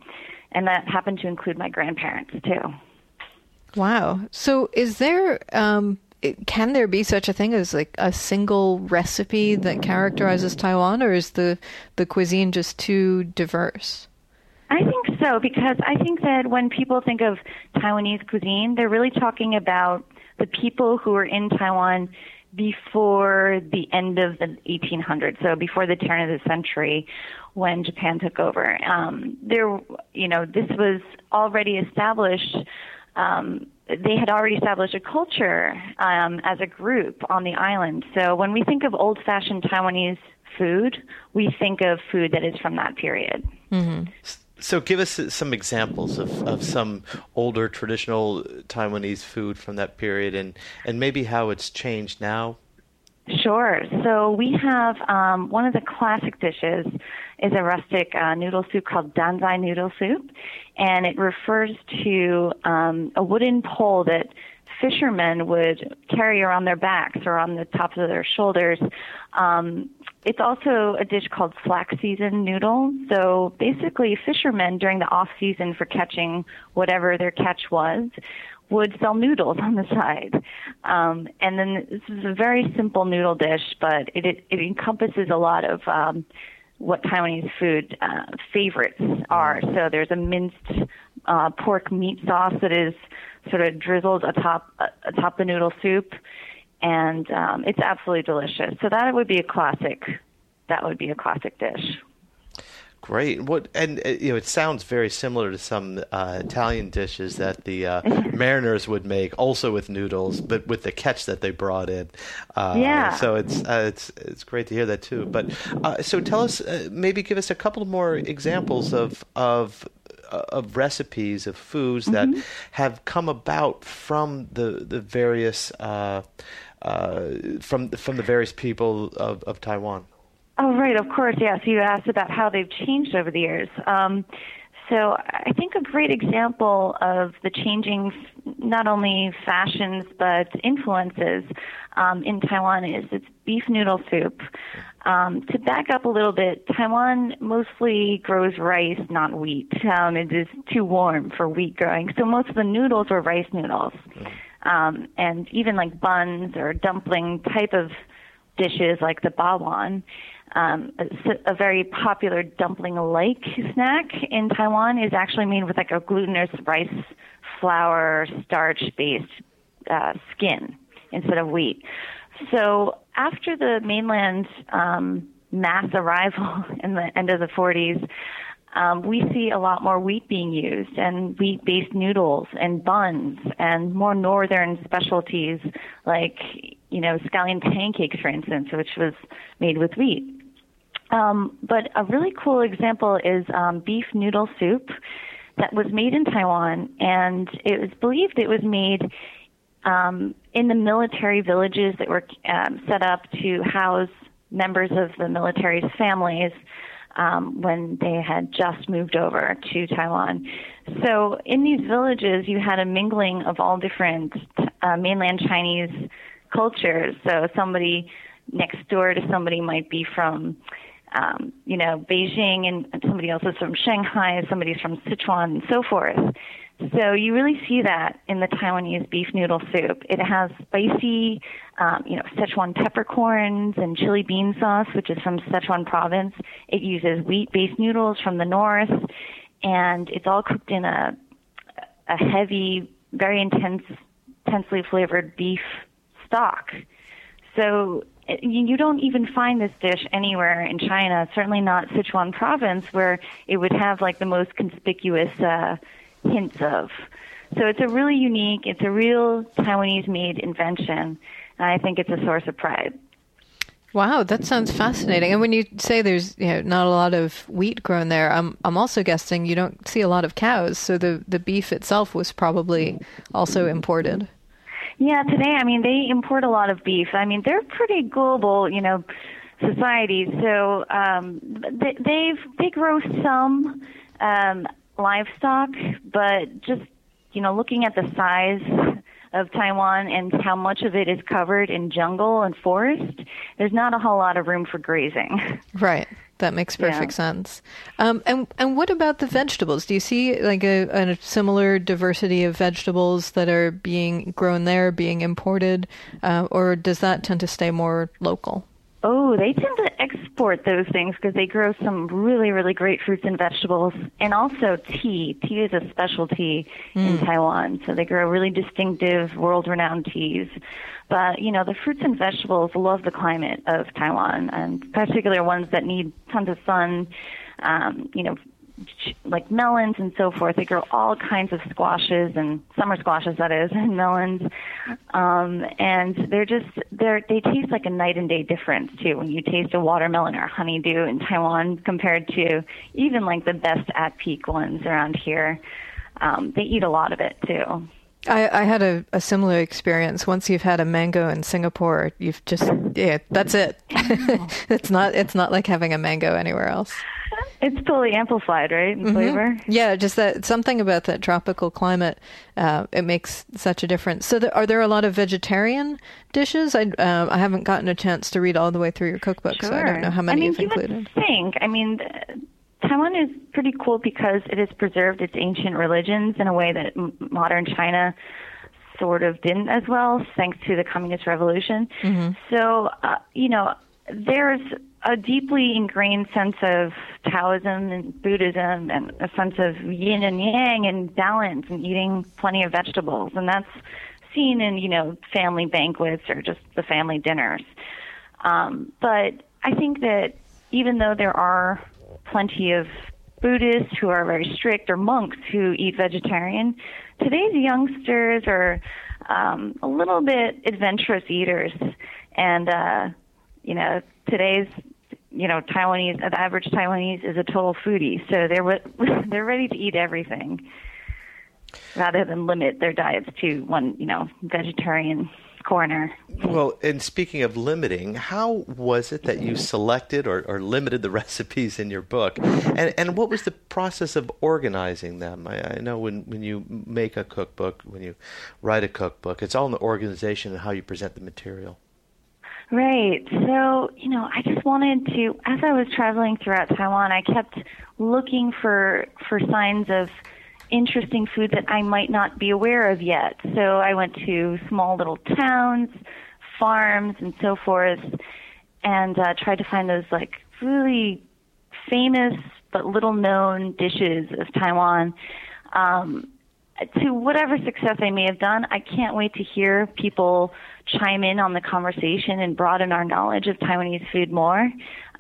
and that happened to include my grandparents too. Wow. So, is there um, can there be such a thing as like a single recipe that characterizes Taiwan, or is the the cuisine just too diverse? I think so because I think that when people think of Taiwanese cuisine, they're really talking about the people who were in Taiwan before the end of the 1800s, so before the turn of the century, when Japan took over. Um, there, you know, this was already established um, they had already established a culture um, as a group on the island. So when we think of old fashioned Taiwanese food, we think of food that is from that period. Mm-hmm. So give us some examples of, of some older traditional Taiwanese food from that period and, and maybe how it's changed now. Sure. So we have um, one of the classic dishes is a rustic uh, noodle soup called danzai noodle soup, and it refers to um, a wooden pole that fishermen would carry around their backs or on the tops of their shoulders. Um, it's also a dish called slack season noodle. So basically, fishermen during the off season for catching whatever their catch was would sell noodles on the side. Um, and then this is a very simple noodle dish, but it, it, it encompasses a lot of um, what Taiwanese food uh, favorites are. So there's a minced uh, pork meat sauce that is sort of drizzled atop uh, atop the noodle soup, and um, it's absolutely delicious. So that would be a classic. That would be a classic dish. Great. What and uh, you know it sounds very similar to some uh, Italian dishes that the uh, <laughs> mariners would make, also with noodles, but with the catch that they brought in. Uh, Yeah. So it's uh, it's it's great to hear that too. But uh, so tell us, uh, maybe give us a couple more examples of of of recipes of foods that have come about from the the various uh, uh, from from the various people of, of Taiwan. Oh, right, of course, yes. You asked about how they've changed over the years. Um, so I think a great example of the changing not only fashions but influences um, in Taiwan is its beef noodle soup. Um, to back up a little bit, Taiwan mostly grows rice, not wheat. Um, it is too warm for wheat growing, so most of the noodles were rice noodles. Um, and even like buns or dumpling type of dishes like the bawan. Um, a, a very popular dumpling-like snack in Taiwan is actually made with like a glutinous rice flour starch-based uh, skin instead of wheat. So after the mainland um, mass arrival <laughs> in the end of the 40s, um, we see a lot more wheat being used and wheat-based noodles and buns and more northern specialties like, you know, scallion pancakes, for instance, which was made with wheat. Um, but a really cool example is um, beef noodle soup that was made in Taiwan, and it was believed it was made um, in the military villages that were um, set up to house members of the military's families um, when they had just moved over to Taiwan. So in these villages, you had a mingling of all different uh, mainland Chinese cultures. So somebody next door to somebody might be from um, you know, Beijing and somebody else is from Shanghai, somebody's from Sichuan and so forth. So you really see that in the Taiwanese beef noodle soup. It has spicy, um, you know, Sichuan peppercorns and chili bean sauce, which is from Sichuan province. It uses wheat-based noodles from the north, and it's all cooked in a a heavy, very intense, intensely flavored beef stock. So you don't even find this dish anywhere in China. Certainly not Sichuan province, where it would have like the most conspicuous uh, hints of. So it's a really unique, it's a real Taiwanese-made invention, and I think it's a source of pride. Wow, that sounds fascinating. And when you say there's you know not a lot of wheat grown there, I'm I'm also guessing you don't see a lot of cows, so the the beef itself was probably also imported. Yeah, today, I mean, they import a lot of beef. I mean, they're pretty global, you know, societies. So um, they, they've they grow some um, livestock, but just you know, looking at the size of Taiwan and how much of it is covered in jungle and forest, there's not a whole lot of room for grazing. <laughs> Right. That makes perfect Yeah. sense. Um, and and what about the vegetables? Do you see like a, a similar diversity of vegetables that are being grown there, being imported, uh, or does that tend to stay more local? Oh, they tend to export those things because they grow some really, really great fruits and vegetables, and also tea. Tea is a specialty in Taiwan, so they grow really distinctive, world-renowned teas. But you know, the fruits and vegetables love the climate of Taiwan, and particular ones that need tons of sun. Um, you know, like melons and so forth. They grow all kinds of squashes and summer squashes, that is, <laughs> and melons. Um, and they're just they're they taste like a night and day difference too when you taste a watermelon or honeydew in Taiwan compared to even like the best at peak ones around here. Um, they eat a lot of it too. I, I had a, a similar experience. Once you've had a mango in Singapore, you've just yeah, that's it. <laughs> it's not it's not like having a mango anywhere else. It's totally amplified, right, in flavor. Yeah, just that something about that tropical climate. Uh, it makes such a difference. So, there, are there a lot of vegetarian dishes? I um, I haven't gotten a chance to read all the way through your cookbook, so I don't know how many I mean, you've you included. Would think. I mean, Taiwan is pretty cool because it has preserved its ancient religions in a way that modern China sort of didn't as well, thanks to the communist revolution. So, uh, you know, there's a deeply ingrained sense of Taoism and Buddhism and a sense of yin and yang and balance and eating plenty of vegetables. And that's seen in, you know, family banquets or just the family dinners. Um, but I think that even though there are plenty of Buddhists who are very strict or monks who eat vegetarian, today's youngsters are um, a little bit adventurous eaters. And, uh, you know, today's you know Taiwanese, the average Taiwanese is a total foodie, so they're <laughs> they're ready to eat everything rather than limit their diets to one you know vegetarian corner. Well, and speaking of limiting, how was it that you selected or, or limited the <laughs> recipes in your book? And, and what was the process of organizing them? I, I know when, when you make a cookbook, when you write a cookbook, it's all in the organization and how you present the material. Right. So, you know, I just wanted to as I was traveling throughout Taiwan, I kept looking for for signs of interesting food that I might not be aware of yet. So, I went to small little towns, farms and so forth and uh tried to find those like really famous but little known dishes of Taiwan. Um to whatever success I may have done, I can't wait to hear people chime in on the conversation and broaden our knowledge of Taiwanese food more.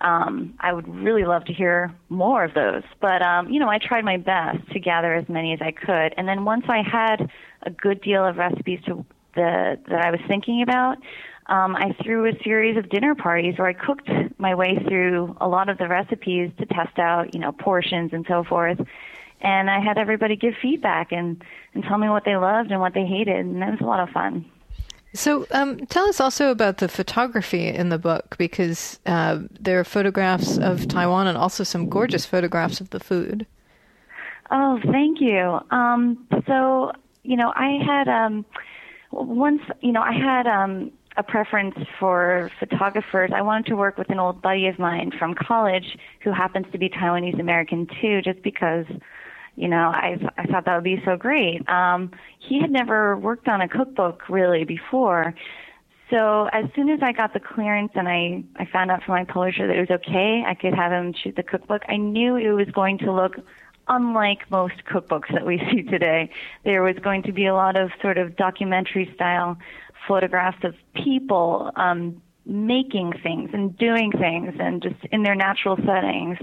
Um, I would really love to hear more of those. But, um, you know, I tried my best to gather as many as I could. And then once I had a good deal of recipes to the, that I was thinking about, um, I threw a series of dinner parties where I cooked my way through a lot of the recipes to test out, you know, portions and so forth and I had everybody give feedback and and tell me what they loved and what they hated, and that was a lot of fun. So, um, tell us also about the photography in the book because uh, there are photographs of Taiwan and also some gorgeous photographs of the food. Oh, thank you. Um, so, you know, I had um, once, you know, I had um, a preference for photographers. I wanted to work with an old buddy of mine from college who happens to be Taiwanese American too, just because you know, I I thought that would be so great. Um, he had never worked on a cookbook really before. So as soon as I got the clearance and I, I found out from my publisher that it was okay, I could have him shoot the cookbook, I knew it was going to look unlike most cookbooks that we <laughs> see today. There was going to be a lot of sort of documentary style photographs of people um, making things and doing things and just in their natural settings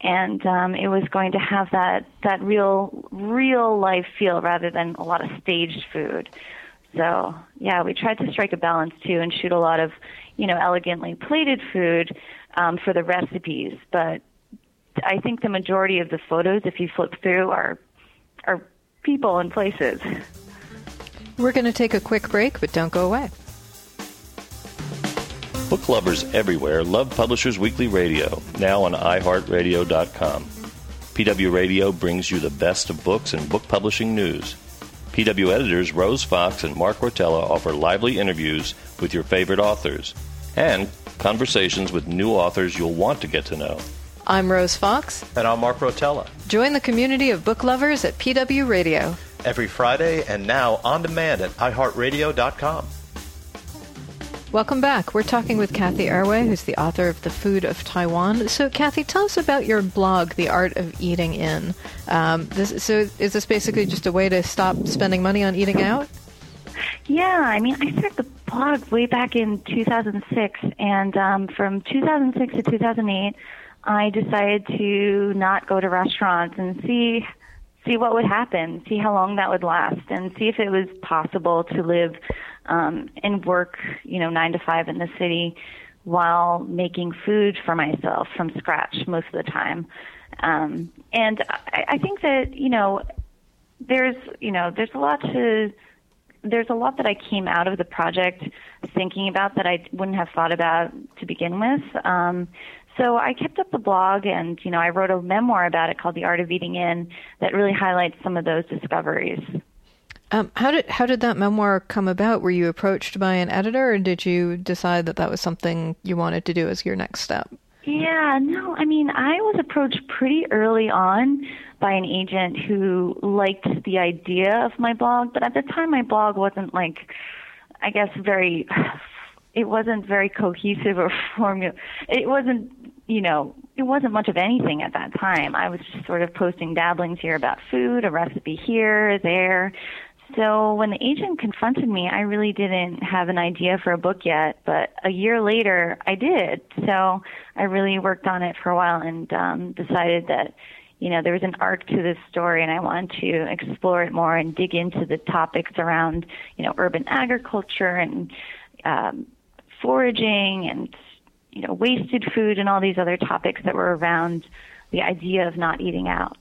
and um, it was going to have that that real real life feel rather than a lot of staged food. So yeah, we tried to strike a balance too and shoot a lot of you know elegantly plated food um, for the recipes, but I think the majority of the photos, if you flip through, are are people and places. We're going to take a quick break, but don't go away. Book lovers everywhere love Publishers Weekly Radio, now on iHeartRadio.com. PW Radio brings you the best of books and book publishing news. PW editors Rose Fox and Mark Rotella offer lively interviews with your favorite authors and conversations with new authors you'll want to get to know. I'm Rose Fox. And I'm Mark Rotella. Join the community of book lovers at PW Radio. Every Friday and now on demand at iHeartRadio.com. Welcome back. We're talking with Cathy Erway, who's the author of The Food of Taiwan. So, Cathy, tell us about your blog, The Art of Eating In. Um, this, so, is this basically just a way to stop spending money on eating out? Yeah, I mean, I started the blog way back in 2006, and um, from 2006 to 2008, I decided to not go to restaurants and see see what would happen, see how long that would last, and see if it was possible to live um, and work, you know, nine to five in the city while making food for myself from scratch most of the time. Um, and I, I think that you know, there's you know, there's a lot to there's a lot that I came out of the project thinking about that I wouldn't have thought about to begin with. Um, so I kept up the blog and, you know, I wrote a memoir about it called The Art of Eating In that really highlights some of those discoveries. Um, how did how did that memoir come about? Were you approached by an editor, or did you decide that that was something you wanted to do as your next step? Yeah, no, I mean, I was approached pretty early on by an agent who liked the idea of my blog, but at the time my blog wasn't like, I guess, very, <sighs> it wasn't very cohesive or <laughs> formula. It wasn't, you know, it wasn't much of anything at that time. I was just sort of posting dabblings here about food, a recipe here, there. So when the agent confronted me, I really didn't have an idea for a book yet, but a year later I did. So I really worked on it for a while and um, decided that, you know, there was an arc to this story and I wanted to explore it more and dig into the topics around, you know, urban agriculture and um, foraging and, you know, wasted food and all these other topics that were around the idea of not eating out.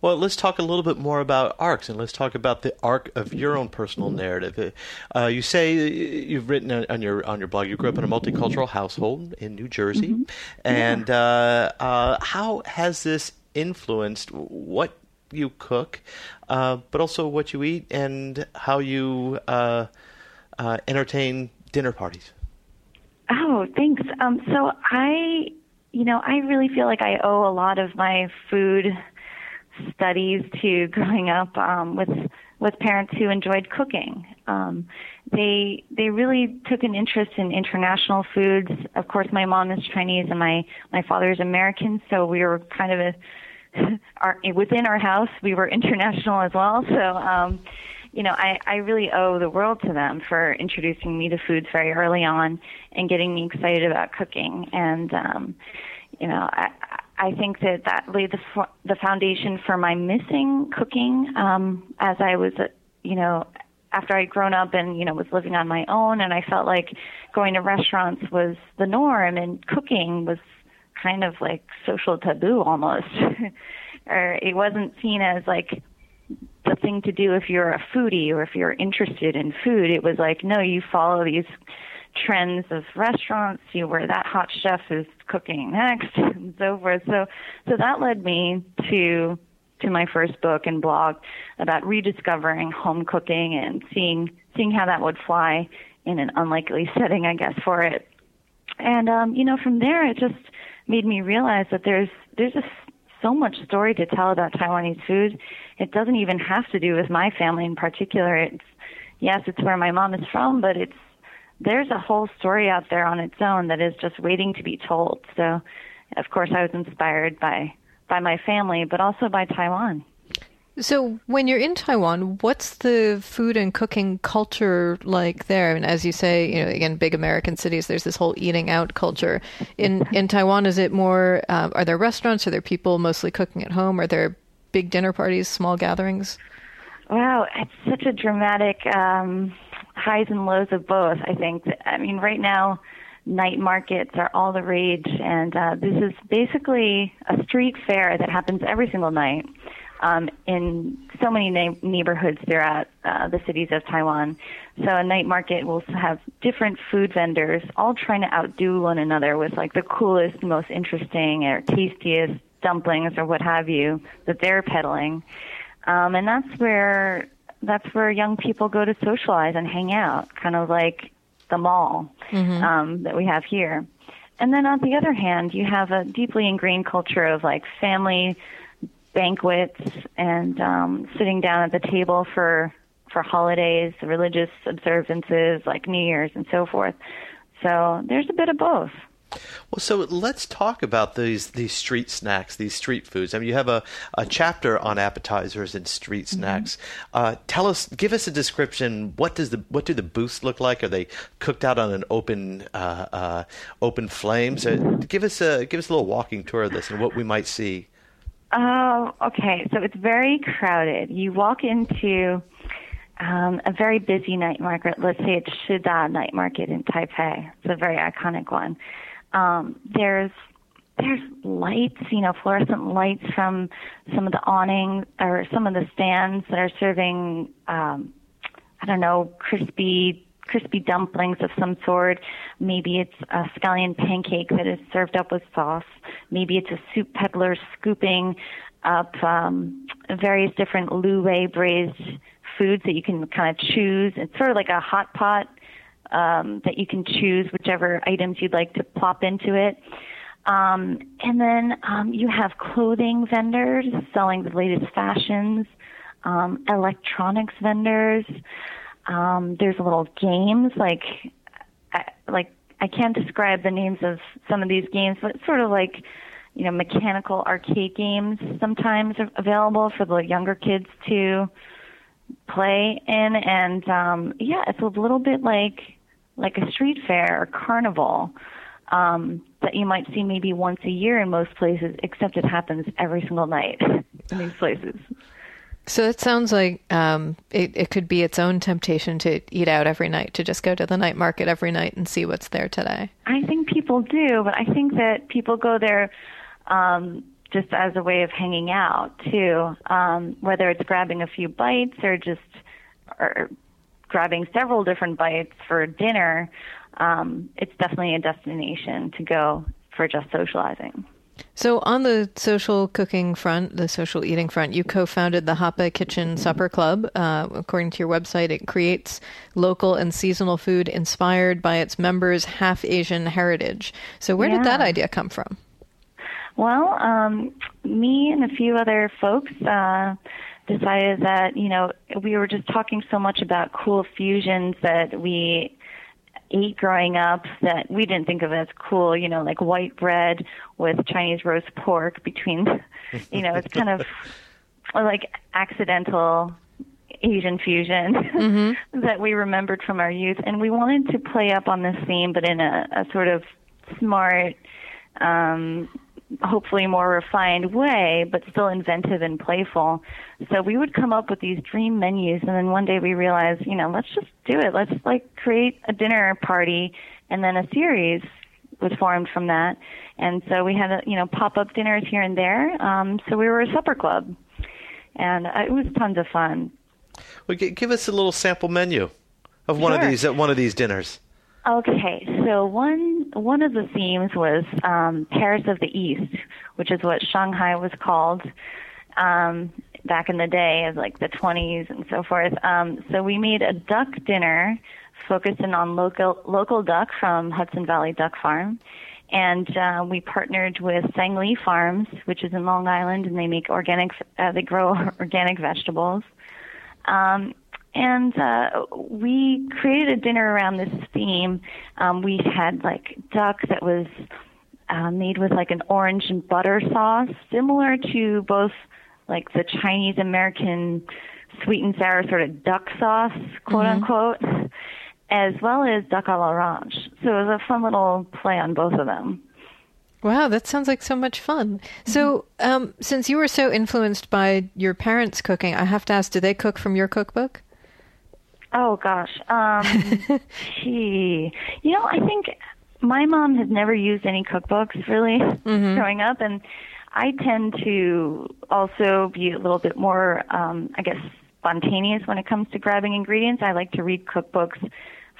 Well, let's talk a little bit more about arcs, and let's talk about the arc of your own personal narrative. Uh, you say you've written on your on your blog you grew up in a multicultural household in New Jersey, mm-hmm. and yeah. uh, uh, how has this influenced what you cook, uh, but also what you eat and how you uh, uh, entertain dinner parties? Oh, thanks. Um, so I, you know, I really feel like I owe a lot of my food studies to <laughs> growing up um, with with parents who enjoyed cooking. Um, they they really took an interest in international foods. Of course, my mom is Chinese and my my father is American, so we were kind of a <laughs> our within our house we were <laughs> international as well. So. Um, you know, I, I really owe the world to them for introducing me to foods very early on and getting me excited about cooking. And, um, you know, I, I think that that laid the the foundation for my missing cooking um, as I was, uh, you know, after I'd grown up and you know was living on my own, and I felt like going to restaurants was the norm, and cooking was kind of like social taboo almost, <laughs> or it wasn't seen as like the thing to do if you're a foodie or if you're interested in food. It was like no, you follow these trends of restaurants, see where that hot chef is cooking next, <laughs> and so forth. So, so that led me to to my first book and blog about rediscovering home cooking and seeing seeing how that would fly in an unlikely setting, I guess, for it. And um, you know, from there, it just made me realize that there's there's just so much story to tell about Taiwanese food. It doesn't even have to do with my family in particular. It's yes, it's where my mom is from, but it's there's a whole story out there on its own that is just waiting to be told. So, of course, I was inspired by by my family, but also by Taiwan. So, when you're in Taiwan, what's the food and cooking culture like there? And as you say, you know, again, big American cities, there's this whole eating out culture. In in Taiwan, is it more? Uh, are there restaurants? Are there people mostly cooking at home? Are there big dinner parties, small gatherings? Wow, it's such a dramatic um, highs and lows of both. I think. I mean, right now, night markets are all the rage, and uh, this is basically a street fair that happens every single night um, in so many na- neighborhoods throughout uh, the cities of Taiwan. So a night market will have different food vendors, all trying to outdo one another with like the coolest, most interesting, or tastiest dumplings or what have you that they're peddling. Um, and that's where that's where young people go to socialize and hang out, kind of like the mall mm-hmm. um, that we have here. And then on the other hand, you have a deeply ingrained culture of like family banquets and um, sitting down at the table for for holidays, religious observances like New Year's and so forth. So there's a bit of both. Well, so let's talk about these these street snacks, these street foods. I mean, you have a, a chapter on appetizers and street mm-hmm. snacks. Uh, tell us, give us a description. What does the what do the booths look like? Are they cooked out on an open uh, uh, open flame? So, give us a give us a little walking tour of this and what we might see. Oh, okay. So it's very crowded. You walk into um, a very busy night market. Let's say it's Shida Night Market in Taipei. It's a very iconic one. Um, there's there's lights, you know, fluorescent lights from some of the awnings or some of the stands that are serving, um, I don't know, crispy crispy dumplings of some sort. Maybe it's a scallion pancake that is served up with sauce. Maybe it's a soup peddler scooping up um, various different lu braised foods that you can kind of choose. It's sort of like a hot pot um, that you can choose whichever items you'd like to plop into it. Um, and then um, you have clothing vendors selling the latest fashions, um, electronics vendors. Um, there's little games like, I- like I can't describe the names of some of these games, but sort of like, you know, mechanical arcade games sometimes are available for the younger kids to play in. And um, yeah, it's a little bit like like a street fair or carnival um, that you might see maybe once a year in most places, except it happens every single night <laughs> in these places. So it sounds like um, it, it could be its own temptation to eat out every night, to just go to the night market every night and see what's there today. I think people do, but I think that people go there um, just as a way of hanging out too, um, whether it's grabbing a few bites or just or grabbing several different bites for dinner. Um, it's definitely a destination to go for just socializing. So, on the social cooking front, the social eating front, you co founded the Hapa Kitchen Supper Club. Uh, according to your website, it creates local and seasonal food inspired by its members' half Asian heritage. So, where did that idea come from? Well, um, me and a few other folks uh, decided that you know we were just talking so much about cool fusions that we ate growing up that we didn't think of as cool. You know, like white bread with Chinese roast pork between. <laughs> You know, it's kind of like accidental Asian fusion <laughs> that we remembered from our youth, and we wanted to play up on this theme, but in a, a sort of smart, um, hopefully more refined way, but still inventive and playful. So we would come up with these dream menus, and then one day we realized, you know, let's just do it. Let's like create a dinner party, and then a series was formed from that. And so we had, you know, pop-up dinners here and there. Um, so we were a supper club, and uh, it was tons of fun. Well, gi- give us a little sample menu of one of these at one of these dinners. Okay, so one one of the themes was um, Paris of the East, which is what Shanghai was called um, back in the day, as like the 20s and so forth. Um, so we made a duck dinner focusing on local local duck from Hudson Valley Duck Farm, and uh, we partnered with Sang Lee Farms, which is in Long Island, and they make organic. Uh, they grow <laughs> organic vegetables. Um, and uh, we created a dinner around this theme. Um, we had like duck that was uh, made with like an orange and butter sauce, similar to both like the Chinese American sweet and sour sort of duck sauce, quote unquote, as well as duck à l'orange. So it was a fun little play on both of them. Wow, that sounds like so much fun. So, um, since you were so influenced by your parents' cooking, I have to ask: Do they cook from your cookbook? Oh gosh. Um <laughs> gee. You know, I think my mom has never used any cookbooks really growing up and I tend to also be a little bit more um I guess spontaneous when it comes to grabbing ingredients. I like to read cookbooks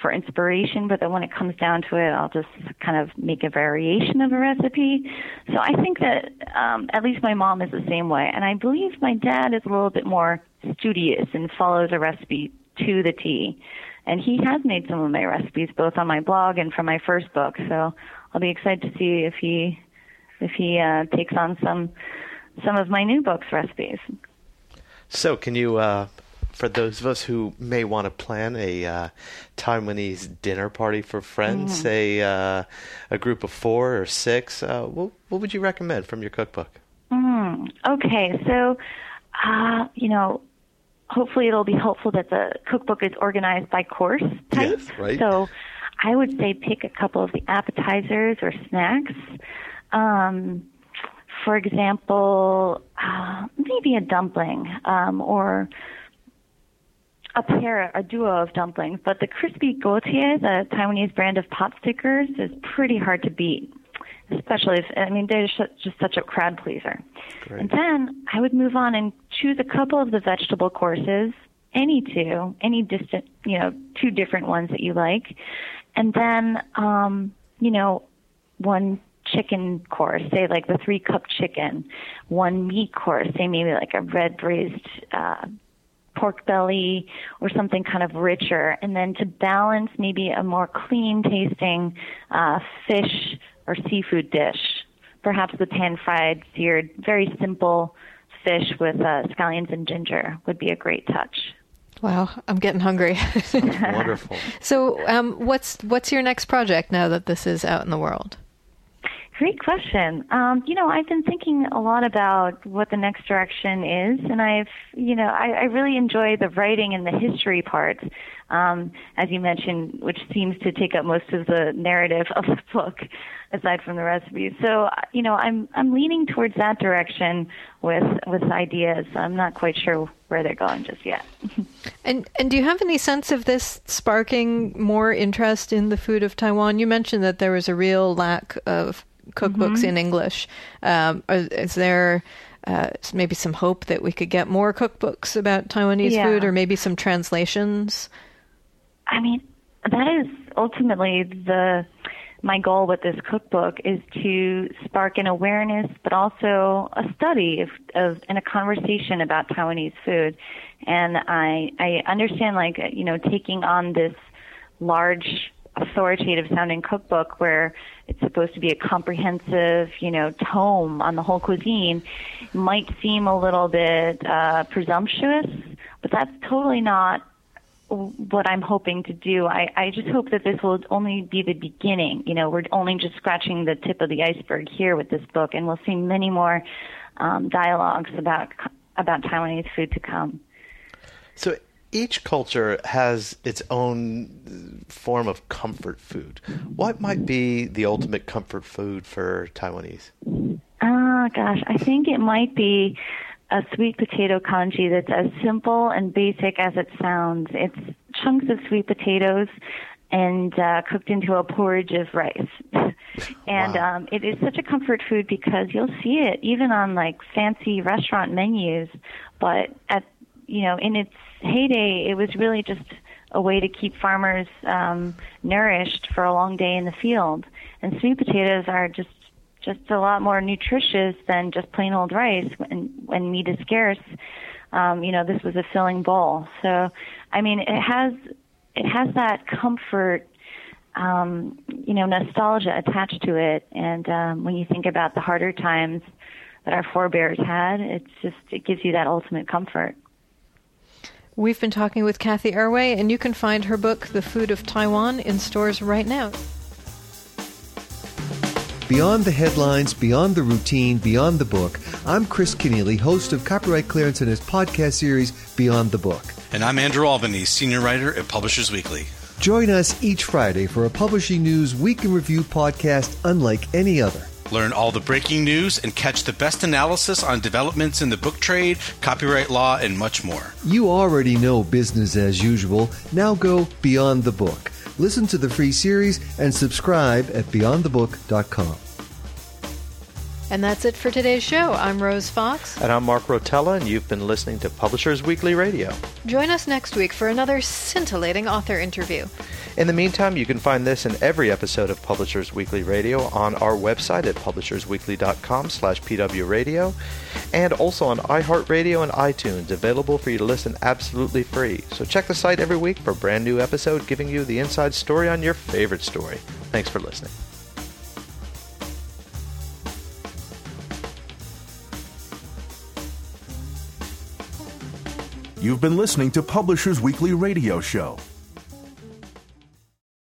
for inspiration, but then when it comes down to it, I'll just kind of make a variation of a recipe. So I think that um, at least my mom is the same way, and I believe my dad is a little bit more studious and follows a recipe to the T. And he has made some of my recipes, both on my blog and from my first book. So I'll be excited to see if he if he uh, takes on some some of my new book's recipes. So, can you, uh, for those of us who may want to plan a uh, Taiwanese dinner party for friends, Mm-hmm. say uh, a group of four or six, uh, what, what would you recommend from your cookbook? Mm, okay, so uh, you know, hopefully it'll be helpful that the cookbook is organized by course type. Yes, right. So I would say pick a couple of the appetizers or snacks. Um, for example, uh, maybe a dumpling um, or a pair, a duo of dumplings. But the crispy gotie, the Taiwanese brand of pot stickers, is pretty hard to beat. Especially if, I mean, they're just such a crowd pleaser. And then I would move on and choose a couple of the vegetable courses, any two, any distant, you know, two different ones that you like. And then, um, you know, one chicken course, say like the three cup chicken, one meat course, say maybe like a red braised, uh, pork belly or something kind of richer, and then to balance maybe a more clean tasting uh, fish or seafood dish perhaps the pan-fried, seared, very simple fish with uh, scallions and ginger would be a great touch. Wow, I'm getting hungry. Wonderful. <laughs> so, um, what's what's your next project now that this is out in the world? Great question. Um, you know, I've been thinking a lot about what the next direction is, and I've, you know, I, I really enjoy the writing and the history part, um, as you mentioned, which seems to take up most of the narrative <laughs> of the book, aside from the recipes. So, you know, I'm I'm leaning towards that direction with with ideas. I'm not quite sure where they're going just yet. <laughs> and and do you have any sense of this sparking more interest in the food of Taiwan? You mentioned that there was a real lack of cookbooks Mm-hmm. in English. Um, is there uh, maybe some hope that we could get more cookbooks about Taiwanese Yeah. food, or maybe some translations? I mean, that is ultimately the my goal with this cookbook is to spark an awareness, but also a study of, of and a conversation about Taiwanese food. And I I understand like you know taking on this large authoritative sounding cookbook where it's supposed to be a comprehensive, you know, tome on the whole cuisine might seem a little bit uh, presumptuous, but that's totally not what I'm hoping to do. I, I just hope that this will only be the beginning. You know, we're only just scratching the tip of the iceberg here with this book, and we'll see many more um, dialogues about about Taiwanese food to come. So each culture has its own form of comfort food. What might be the ultimate comfort food for Taiwanese? Ah, gosh, I think it might be a sweet potato congee that's as simple and basic as it sounds. It's chunks of sweet potatoes and uh, cooked into a porridge of rice. <laughs> and Wow. um, it is such a comfort food because you'll see it even on like fancy restaurant menus. But at you know, in its heyday, it was really just a way to keep farmers um, nourished for a long day in the field. And sweet potatoes are just just a lot more nutritious than just plain old rice when when meat is scarce. Um, you know, this was a filling bowl. So, I mean, it has it has that comfort, um, you know, nostalgia attached to it. And um, when you think about the harder times that our forebears had, it's just it gives you that ultimate comfort. We've been talking with Cathy Erway, and you can find her book, The Food of Taiwan, in stores right now. Beyond the headlines, beyond the routine, beyond the book, I'm Chris Kenneally, host of Copyright Clearance and his podcast series, Beyond the Book. And I'm Andrew Albanese, senior writer at Publishers Weekly. Join us each Friday for a Publishing News Week in Review podcast unlike any other. Learn all the breaking news and catch the best analysis on developments in the book trade, copyright law, and much more. You already know business as usual. Now go beyond the book. Listen to the free series and subscribe at beyondthebook.com. And that's it for today's show. I'm Rose Fox. And I'm Mark Rotella, and you've been listening to Publishers Weekly Radio. Join us next week for another scintillating author interview. In the meantime, you can find this and every episode of Publishers Weekly Radio on our website at publishersweekly.com slash pwradio and also on iHeartRadio and iTunes, available for you to listen absolutely free. So check the site every week for a brand new episode giving you the inside story on your favorite story. Thanks for listening. You've been listening to Publishers Weekly Radio Show.